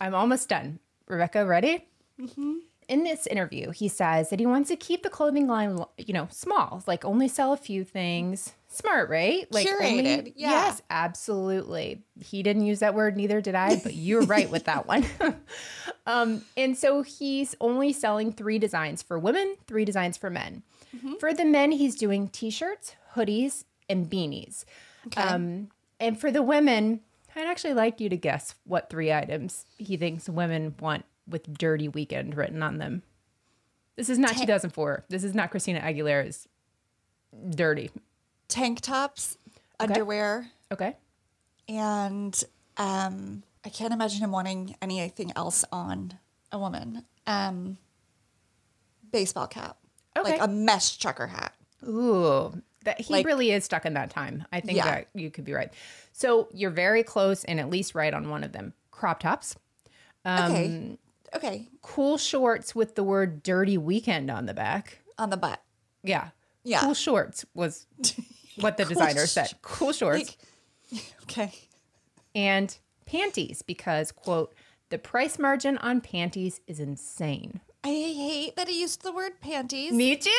I'm almost done. Rebecca, ready? Mm-hmm. In this interview, he says that he wants to keep the clothing line, you know, small, like only sell a few things. Smart, right? Like Curated, yeah. Yes, absolutely. He didn't use that word, neither did I, but you're right with that one. um, and so he's only selling three designs for women, three designs for men. Mm-hmm. For the men, he's doing t-shirts, hoodies, and beanies. Um, and for the women, I'd actually like you to guess what three items he thinks women want with Dirty Weekend written on them. This is not 2004. This is not Christina Aguilera's Dirty. Tank tops, underwear, Okay. and um, I can't imagine him wanting anything else on a woman. Um, baseball cap, Okay. like a mesh trucker hat. Ooh, that he Like- really is stuck in that time. I think Yeah. that you could be right. So you're very close and at least right on one of them. Crop tops, Um, Okay, okay, cool shorts with the word "Dirty Weekend" on the back. on the butt. Yeah, Yeah. Cool shorts was what the designer said. Cool shorts. Like, okay, and panties because quote the price margin on panties is insane I hate that he used the word panties. me too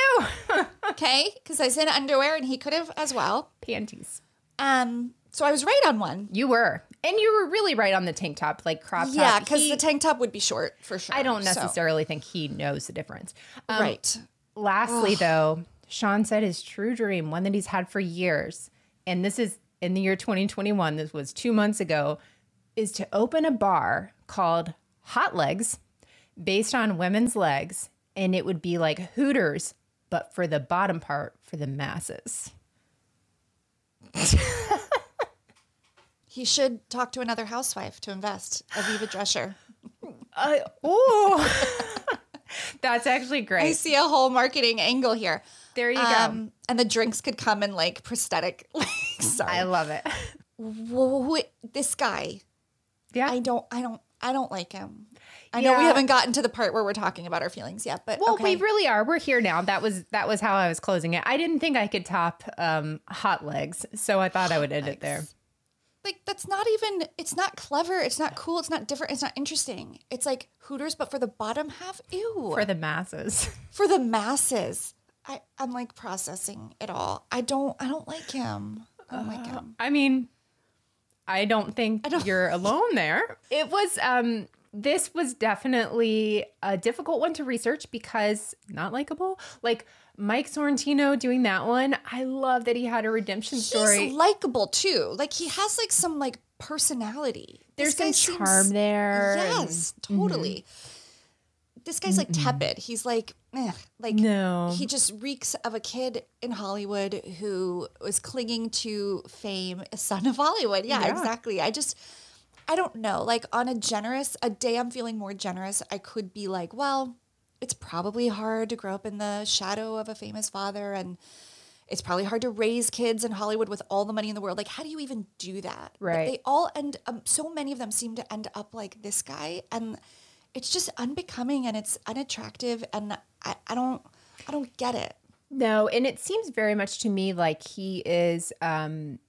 Okay, because I said underwear and he could have as well. panties Um, so I was right on one. you were and you were really right on the tank top like crop top Yeah, because the tank top would be short for sure. i don't so- necessarily think he knows the difference Um, right. lastly though sean said his true dream one that he's had for years and this is in the year 2021 this was two months ago is to open a bar called hot legs based on women's legs and it would be like hooters but for the bottom part for the masses He should talk to another housewife to invest. Aviva Drescher. uh, oh that's actually great. I see a whole marketing angle here. there you go Um, and the drinks could come in like prosthetic. Like, sorry. i love it Wh- this guy. yeah I don't. I don't. I don't like him. I know we haven't gotten to the part where we're talking about our feelings yet, but Well, okay. we really are. We're here now. That was that was how I was closing it. I didn't think I could top um, hot legs, so I thought I would end it there. like that's not even. It's not clever. It's not cool. It's not different. It's not interesting. It's like Hooters, but for the bottom half. Ew. For the masses. for the masses. I, I'm like processing it all. I don't I don't like him. I don't like him. I mean, I don't think you're alone there. It was um this was definitely a difficult one to research because not likable. Like Mike Sorrentino doing that one, I love that he had a redemption story. He's likable too. Like he has like some like personality. There's some charm there and- Yes, totally. This guy's like tepid. He's like, eh, like No. He just reeks of a kid in Hollywood who was clinging to fame, a son of Hollywood. Yeah, Yeah. exactly. I just, I don't know. Like on a generous, a day I'm feeling more generous, I could be like, well, it's probably hard to grow up in the shadow of a famous father and it's probably hard to raise kids in Hollywood with all the money in the world. Like, how do you even do that? But Right. they all end, um, so many of them seem to end up like this guy. And it's just unbecoming and it's unattractive. And I, I don't, I don't get it. No, and it seems very much to me like he is um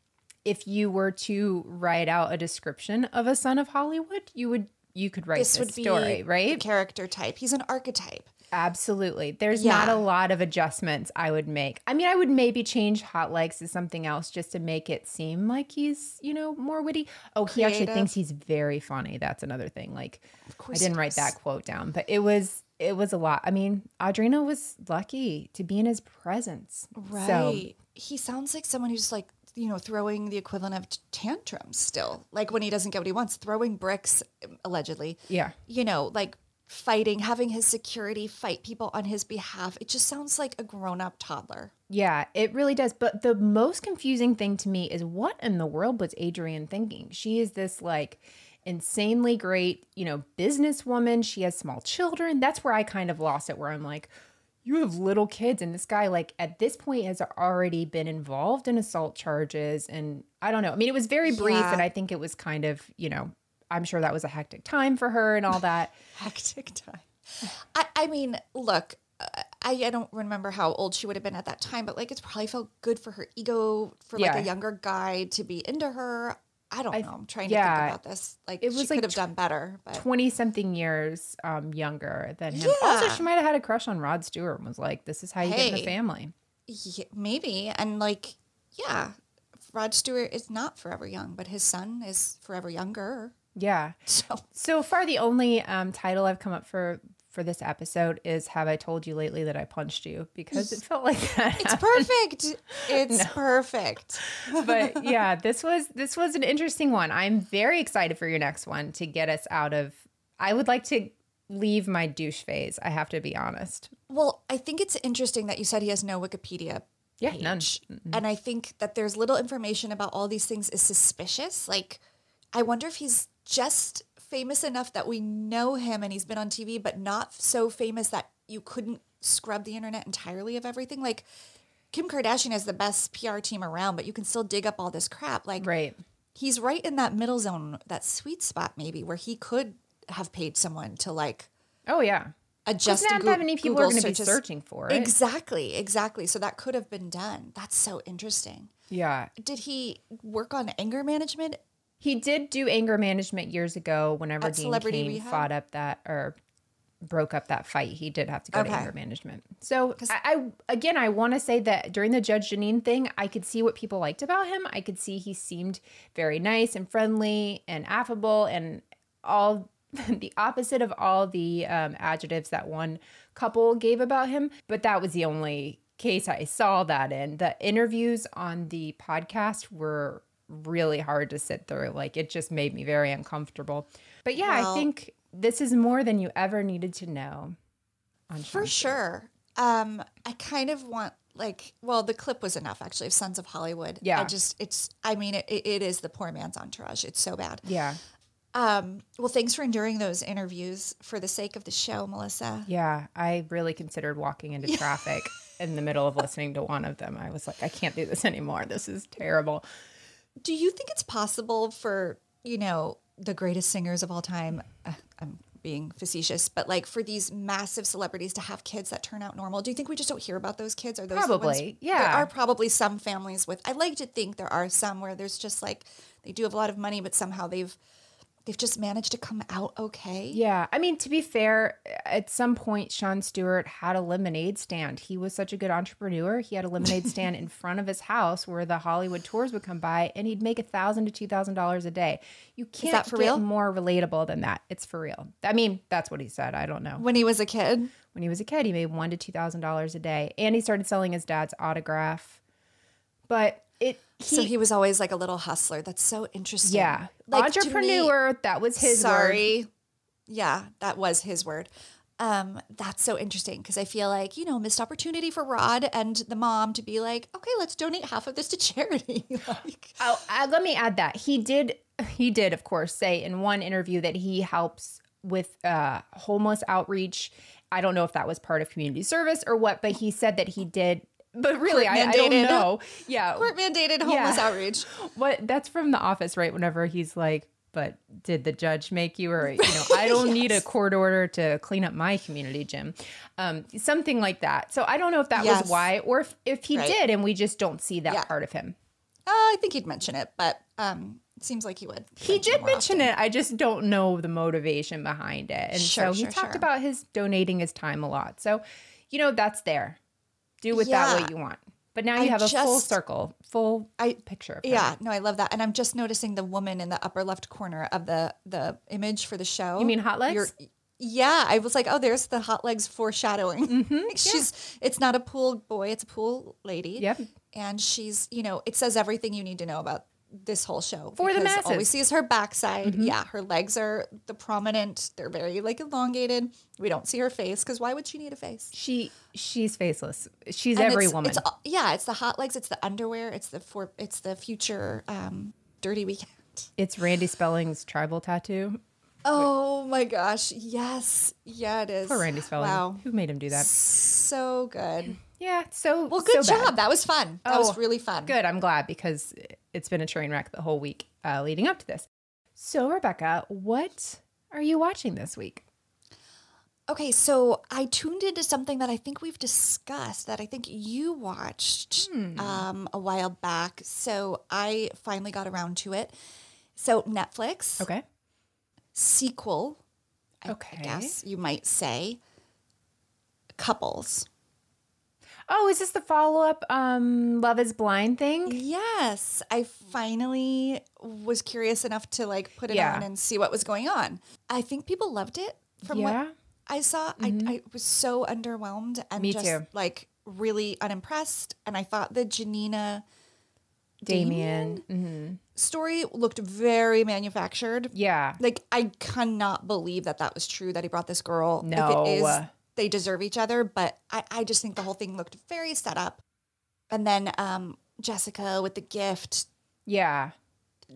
if you were to write out a description of a son of Hollywood, you would you could write This this, would be story, the right? character type. He's an archetype. Absolutely. There's not a lot of adjustments I would make. I mean, I would maybe change hot legs to something else just to make it seem like he's, you know, more witty. Oh, he actually thinks he's very funny. That's another thing. Like I course didn't write that quote down, but it was it was a lot. I mean, Audrina was lucky to be in his presence. Right. So he sounds like someone who's like you know, throwing the equivalent of tantrums still. Like when he doesn't get what he wants, throwing bricks, allegedly. Yeah. You know, like fighting, having his security fight people on his behalf. It just sounds like a grown up toddler. Yeah, it really does. But the most confusing thing to me is what in the world was Adrienne thinking? She is this like insanely great, you know, businesswoman. She has small children. That's where I kind of lost it, where I'm like, you have little kids, and this guy, like, at this point, has already been involved in assault charges. And I don't know. I mean, it was very brief, Yeah. and I think it was kind of, you know, I'm sure that was a hectic time for her and all that. Hectic time. I, I mean, look, I, I don't remember how old she would have been at that time, but like it's probably felt good for her ego for like Yeah. a younger guy to be into her. I don't know. I'm trying to think about this. Like It she was could like have done better, but 20 something years um, younger than him. Also, she might have had a crush on Rod Stewart and was like, this is how you get in the family. yeah, maybe. And like, yeah, Rod Stewart is not forever young, but his son is forever younger. Yeah. So So far, the only um, title I've come up for for this episode is "Have I told you lately that I punched you?" Because it felt like that. it's perfect. It's perfect. but yeah, this was this was an interesting one. I'm very excited for your next one to get us out of. I would like to leave my douche phase. I have to be honest. Well, I think it's interesting that you said he has no Wikipedia Yeah, none. page. And I think that there's little information about all these things is suspicious. Like, I wonder if he's just famous enough that we know him and he's been on TV, but not so famous that you couldn't scrub the internet entirely of everything. Like, Kim Kardashian has the best PR team around, but you can still dig up all this crap. Like, Right. he's right in that middle zone, that sweet spot maybe, where he could have paid someone to like Oh yeah. adjust. not that many people Google are going to be searching for it. Exactly, exactly. So that could have been done. That's so interesting. Yeah. Did he work on anger management? He did do anger management years ago whenever At Dean Celebrity Cain Rehab? fought up that or broke up that fight. He did have to go to Okay. anger management. So I, I again I want to say that during the Judge Jeanine thing, I could see what people liked about him. I could see he seemed very nice and friendly and affable and all the opposite of all the um, adjectives that one couple gave about him. But that was the only case I saw that in. The interviews on the podcast were really hard to sit through. Like it just made me very uncomfortable. But yeah, I think this is more than you ever needed to know. On For sure. Um, I kind of want like, well, the clip was enough actually of Sons of Hollywood. Yeah. I just, it's, I mean, it, it is the poor man's entourage. It's so bad. Yeah. Um, well, thanks for enduring those interviews for the sake of the show, Melissa. Yeah. I really considered walking into traffic in the middle of listening to one of them. I was like, I can't do this anymore. This is terrible. Do you think it's possible for, you know, the greatest singers of all time? Uh, I'm being facetious, but like for these massive celebrities to have kids that turn out normal, do you think we just don't hear about those kids? Are those the ones- Probably, There are probably some families with. I like to think there are some where there's just like they do have a lot of money, but somehow they've they've just managed to come out okay. Yeah. I mean, to be fair, at some point, Sean Stewart had a lemonade stand. He was such a good entrepreneur. He had a lemonade stand in front of his house where the Hollywood tours would come by and he'd make a thousand to two thousand dollars a day. You can't get real? more relatable than that. It's for real. I mean, that's what he said. I don't know. When he was a kid, When he was a kid, he made one to two thousand dollars a day. And he started selling his dad's autograph. But it so he was always like a little hustler. That's so interesting. yeah. Like, to me- Entrepreneur, that was his word. Sorry. Yeah, that was his word. Um, that's so interesting because I feel like, you know, missed opportunity for Rod and the mom to be like, okay, let's donate half of this to charity. like, Oh, uh, let me add that he did. He did, of course, say in one interview that he helps with uh, homeless outreach. I don't know if that was part of community service or what, but he said that he did. But really, I, I don't know. Yeah, court mandated homeless Yeah. outreach. what that's from The Office, right? Whenever he's like, "But did the judge make you?" Or you know, I don't need a court order to clean up my community gym, um, something like that. So I don't know if that Yes. was why, or if if he Right. did, and we just don't see that Yeah. part of him. Uh, I think he'd mention it, but um, seems like he would. He did mention often. it. I just don't know the motivation behind it. And Sure, so he sure, talked sure. about his donating his time a lot. So, you know, that's there. Do with that Yeah. what you want. But now you I have a full circle, full I- picture. Yeah, no, I love that, and I'm just noticing the woman in the upper left corner of the the image for the show. You mean Hot Legs? You're, Yeah, I was like, oh, there's the hot legs foreshadowing. Mm-hmm, she's it's not a pool boy, it's a pool lady. Yep. And she's, you know, it says everything you need to know about this whole show. For the because All we. Mm-hmm. see is her backside. Yeah, her legs are the prominent. They're very like elongated. We don't see her face because why would she need a face? She she's faceless. She's And every it's- woman. It's, yeah, it's the hot legs. It's the underwear. It's the for. It's the future um, dirty weekend. It's Randy Spelling's tribal tattoo. Oh my gosh! Yes, yeah, it is. Poor Randy Spelling. Wow, Who made him do that? so good. Yeah. So Well, good so bad. job. That was fun. That Oh, was really fun. Good. I'm glad because it's been a train wreck the whole week uh, leading up to this. So Rebecca, what are you watching this week? Okay, so I tuned into something that I think we've discussed that I think you watched Hmm. um, a while back. So I finally got around to it. So Netflix Okay. sequel, I, Okay. I guess you might say, couples. Oh, is this the follow up um Love is Blind thing? Yes, I finally was curious enough to like put it Yeah. on and see what was going on. I think people loved it from Yeah. what I saw. I, I was so underwhelmed and Me just too. like really unimpressed. And I thought the Giannina Damian. hmm story looked very manufactured. Yeah. Like I cannot believe that that was true that he brought this girl. No. If it is, they deserve each other. But I, I just think the whole thing looked very set up. And then um, Jessica with the gift Yeah.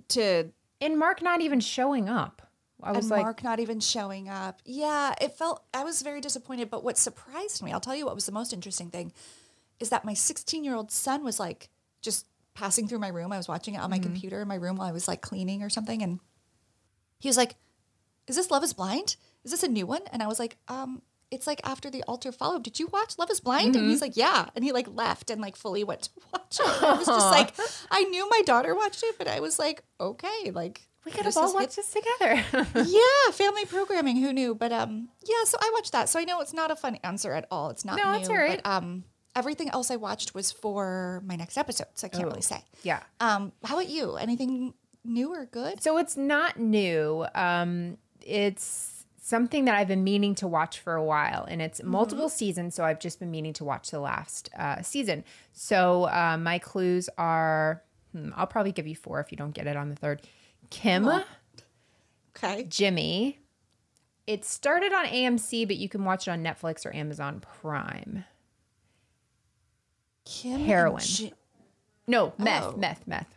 to And Mark not even showing up. I was and like, Mark not even showing up. Yeah, it felt I was very disappointed. But what surprised me, I'll tell you what was the most interesting thing, is that my 16 year old son was like just passing through my room. I was watching it on my Mm-hmm. computer in my room while I was like cleaning or something, and he was like, "Is this Love Is Blind? Is this a new one?" And I was like, "Um." It's like after the altar follow. Did you watch Love Is Blind? And Mm-hmm. he's like, yeah. And he like left and like fully went to watch it. I was just like, I knew my daughter watched it, but I was like, okay, like we could have all watched this together. yeah, family programming. Who knew? But um, yeah. So I watched that. So I know it's not a fun answer at all. It's not No, new. it's all right. But um, everything else I watched was for my next episode, so I can't really say. yeah. Um, how about you? Anything new or good? So it's not new. Um, it's something that I've been meaning to watch for a while, and it's multiple seasons. So I've just been meaning to watch the last uh, season. So uh, my clues are hmm, I'll probably give you four if you don't get it on the third. Kim, Okay. Jimmy. It started on AMC, but you can watch it on Netflix or Amazon Prime. Kim Heroin. Ji- No, meth, Oh. meth, meth.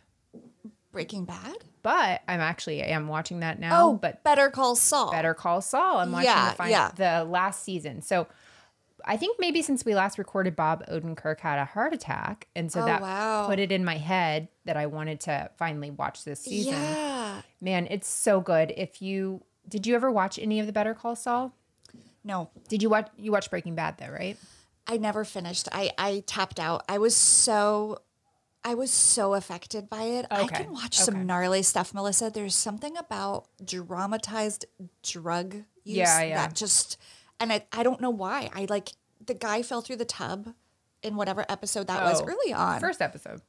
Breaking Bad. But I'm actually I am watching that now. Oh, but Better Call Saul. Better Call Saul. I'm watching Yeah, the, fin- yeah. the last season. So I think maybe since we last recorded, Bob Odenkirk had a heart attack, and so Oh, that wow. put it in my head that I wanted to finally watch this season. Yeah. Man, it's so good. If you did, you ever watch any of the Better Call Saul? No, Did you watch? You watched Breaking Bad, though, right? I never finished. I I tapped out. I was so I was so affected by it. I can watch okay. some gnarly stuff, Melissa. There's something about dramatized drug use Yeah, yeah. that just and I I don't know why. I like the guy fell through the tub in whatever episode that was Oh, early on. First episode.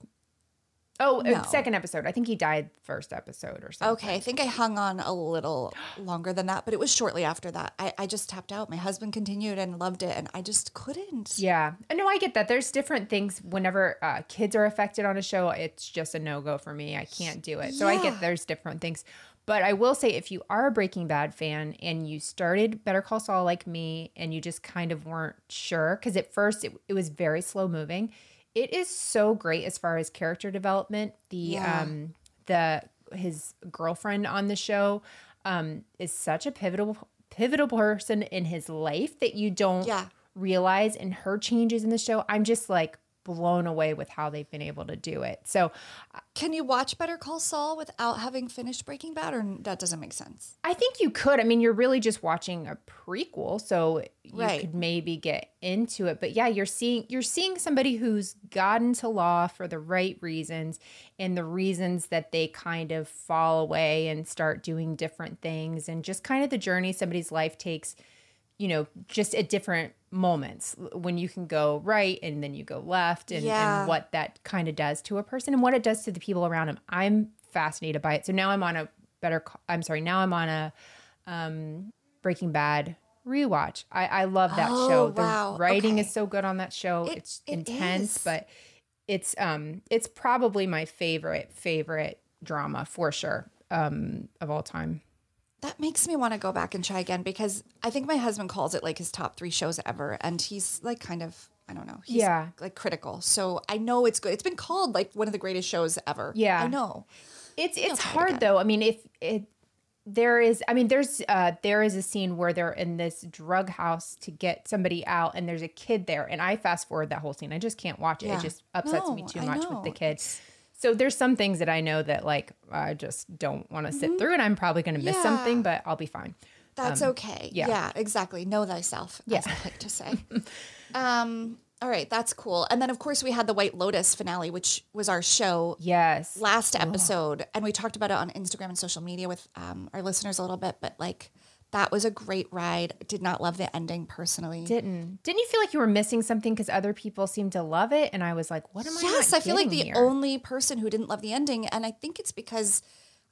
Oh, uh, No. second episode. I think he died first episode or something. Okay, I think I hung on a little longer than that, but it was shortly after that. I, I just tapped out. My husband continued and loved it, and I just couldn't. Yeah. No, I get that. There's different things. Whenever uh, kids are affected on a show, it's just a no go for me. I can't do it. So I get there's different things. But I will say, if you are a Breaking Bad fan and you started Better Call Saul like me and you just kind of weren't sure, because at first it, it was very slow moving, it is so great as far as character development. The, Yeah. um, the, his girlfriend on the show um, is such a pivotal, pivotal person in his life that you don't Yeah. realize and her changes in the show i'm just like blown away with how they've been able to do it so uh, Can you watch Better Call Saul without having finished Breaking Bad, or that doesn't make sense? i think you could i mean you're really just watching a prequel so you Right. could maybe get into it but yeah you're seeing you're seeing somebody who's gotten to law for the right reasons and the reasons that they kind of fall away and start doing different things and just kind of the journey somebody's life takes you know, just at different moments when you can go right and then you go left and, Yeah. and what that kind of does to a person and what it does to the people around him. I'm fascinated by it. So now I'm on a better, I'm sorry, now I'm on a um, Breaking Bad rewatch. I, I love that Oh, show. The wow. writing Okay. is so good on that show. It- it's it intense, but it's um it's probably my favorite favorite drama for sure um of all time. That makes me want to go back and try again because I think my husband calls it like his top three shows ever, and he's like kind of I don't know, he's Yeah. like critical. So I know it's good. It's been called like one of the greatest shows ever. Yeah. I know. It's it's hard again. though. I mean, if it there is, I mean, there's uh there is a scene where they're in this drug house to get somebody out, and there's a kid there, and I fast forward that whole scene. I just can't watch it. Yeah. It just upsets me too much with the kids. So there's some things that I know that like I just don't want to sit through, and I'm probably going to miss Mm-hmm. Yeah. something, but I'll be fine. That's okay. yeah. Yeah. exactly. Know thyself, Yeah. I like to say. um, all right, that's cool. And then of course we had the White Lotus finale, which was our show Yes. last episode, and we talked about it on Instagram and social media with um, our listeners a little bit. But like, that was a great ride. Did not love the ending personally. Didn't didn't you feel like you were missing something because other people seemed to love it, and I was like, what am I? yes, I feel like the here? only person who didn't love the ending, and I think it's because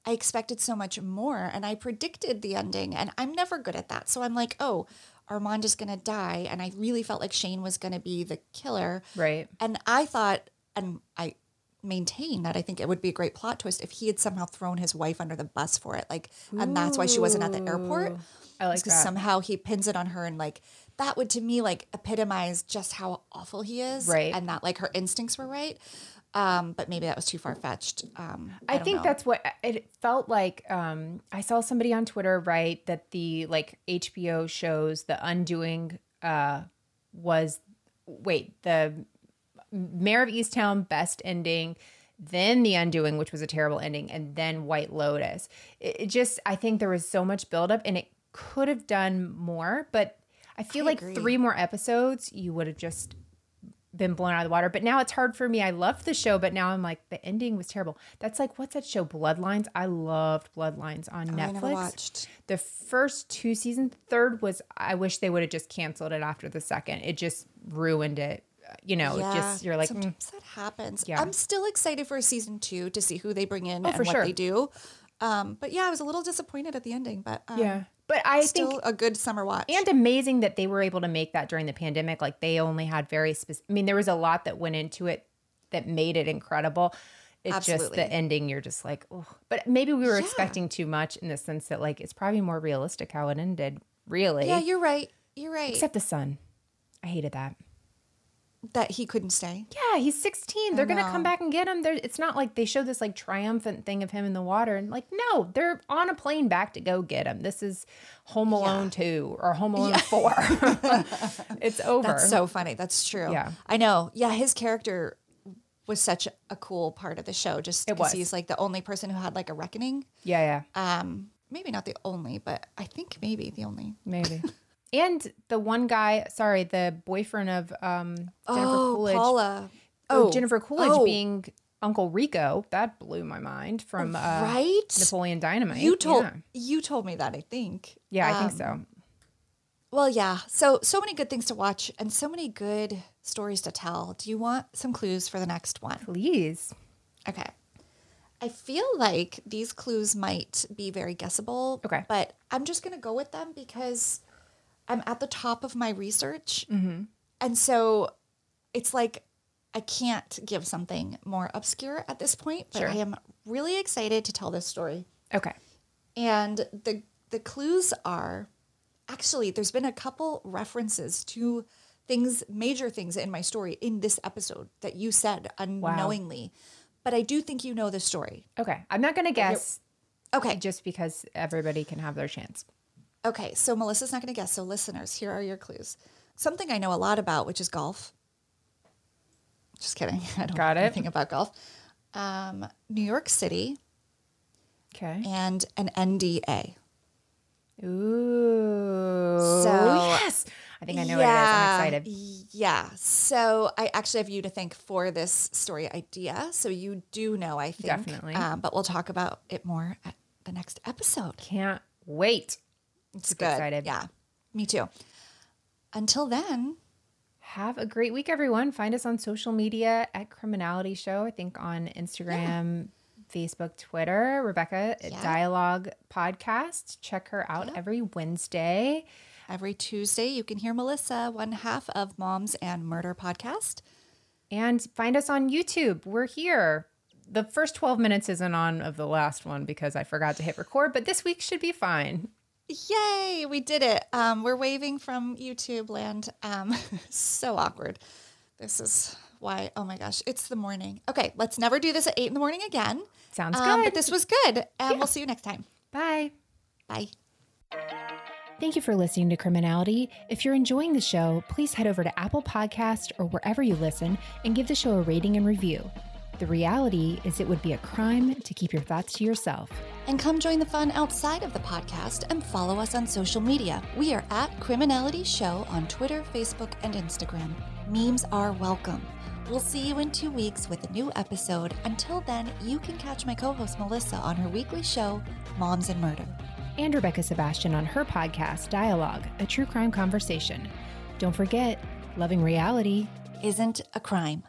I expected so much more, and I predicted the ending, and I'm never good at that. So I'm like, oh, Armand is gonna die, and I really felt like Shane was gonna be the killer, right. And I thought, and I maintain that I think it would be a great plot twist if he had somehow thrown his wife under the bus for it, like, and that's why she wasn't at the airport. I like because that. somehow he pins it on her and like that would to me like epitomize just how awful he is Right. and that like her instincts were right um but maybe that was too far-fetched um I, don't think know. that's what it felt like. Um, I saw somebody on Twitter write that the like HBO shows The Undoing uh, was wait the Mare of Easttown best ending, then The Undoing, which was a terrible ending, and then White Lotus. It, it just I think there was so much buildup, and it could have done more, but I feel I like agree. three more episodes, you would have just been blown out of the water. But now it's hard for me. I loved the show, but now I'm like, the ending was terrible. That's like, what's that show? Bloodlines. I loved Bloodlines on Oh, I Netflix. The first two seasons, third was, I wish they would have just canceled it after the second. It just ruined it. You know, it just, you're like, mm, that happens Yeah. i'm still excited for season two to see who they bring in and Oh, for what sure. they do um but yeah i was a little disappointed at the ending but um, yeah. But I still think, a good summer watch and amazing that they were able to make that during the pandemic. Like they only had very specific, I mean, there was a lot that went into it that made it incredible. It's just the ending, you're just like, oh. But maybe we were expecting too much in the sense that, like, it's probably more realistic how it ended, really. yeah you're right you're right Except the sun. I hated that. That he couldn't stay Yeah, he's 16. They're going to come back and get him. There, it's not like they show this like triumphant thing of him in the water. And like, no, they're on a plane back to go get him. This is Home Alone 2 or Home Alone 4. it's over. That's so funny. That's true. Yeah. I know. Yeah, his character was such a cool part of the show just because he's like the only person who had like a reckoning. yeah, yeah. Um, maybe not the only, but I think maybe the only. Maybe. and the one guy, sorry, the boyfriend of um, Jennifer oh, Coolidge. Paula. Oh, Jennifer Coolidge oh. being Uncle Rico. That blew my mind from uh, right? Napoleon Dynamite. You told Yeah, you told me that, I think. Yeah, I think Um, so. Well, yeah. So so many good things to watch and so many good stories to tell. Do you want some clues for the next one? Please. Okay. I feel like these clues might be very guessable. Okay. But I'm just going to go with them because I'm at the top of my research. Mm-hmm. And so it's like I can't give something more obscure at this point, but Sure. I am really excited to tell this story. Okay. And the the clues are actually there's been a couple references to things major things in my story in this episode that you said unknowingly. But I do think you know the story. Okay. I'm not going to guess Okay. just because everybody can have their chance. Okay, so Melissa's not going to guess. So listeners, here are your clues. Something I know a lot about, which is golf. Just kidding. I don't Got know it. anything about golf. Um, New York City Okay. and an NDA. Ooh. So- yes. I think I know what it is. I'm excited. Yeah. So I actually have you to thank for this story idea. So you do know, I think. Definitely. Um, but we'll talk about it more at the next episode. Can't wait. It's Super good. excited. Yeah. Me too. Until then, Have a great week, everyone. Find us on social media at Criminality Show. I think on Instagram, Facebook, Twitter. Rebecca Yeah. Dialogue Podcast. Check her out every Wednesday. Every Tuesday, you can hear Melissa, one half of Moms and Murder podcast. And find us on YouTube. We're here. The first 12 minutes isn't on of the last one because I forgot to hit record, but this week should be fine. Yay, we did it. Um, we're waving from YouTube land. Um, so awkward. This is why, oh my gosh, it's the morning. Okay, let's never do this at eight in the morning again. Sounds Um, good. But this was good. And we'll see you next time. Bye. Bye. Thank you for listening to Criminality. If you're enjoying the show, please head over to Apple Podcast or wherever you listen and give the show a rating and review. The reality is it would be a crime to keep your thoughts to yourself. And come join the fun outside of the podcast and follow us on social media. We are at Criminality Show on Twitter, Facebook, and Instagram. Memes are welcome. We'll see you in two weeks with a new episode. Until then, you can catch my co host Melissa on her weekly show, Moms and Murder. And Rebecca Sebastian on her podcast, Dialogue, a true crime conversation. Don't forget, loving reality Isn't a crime.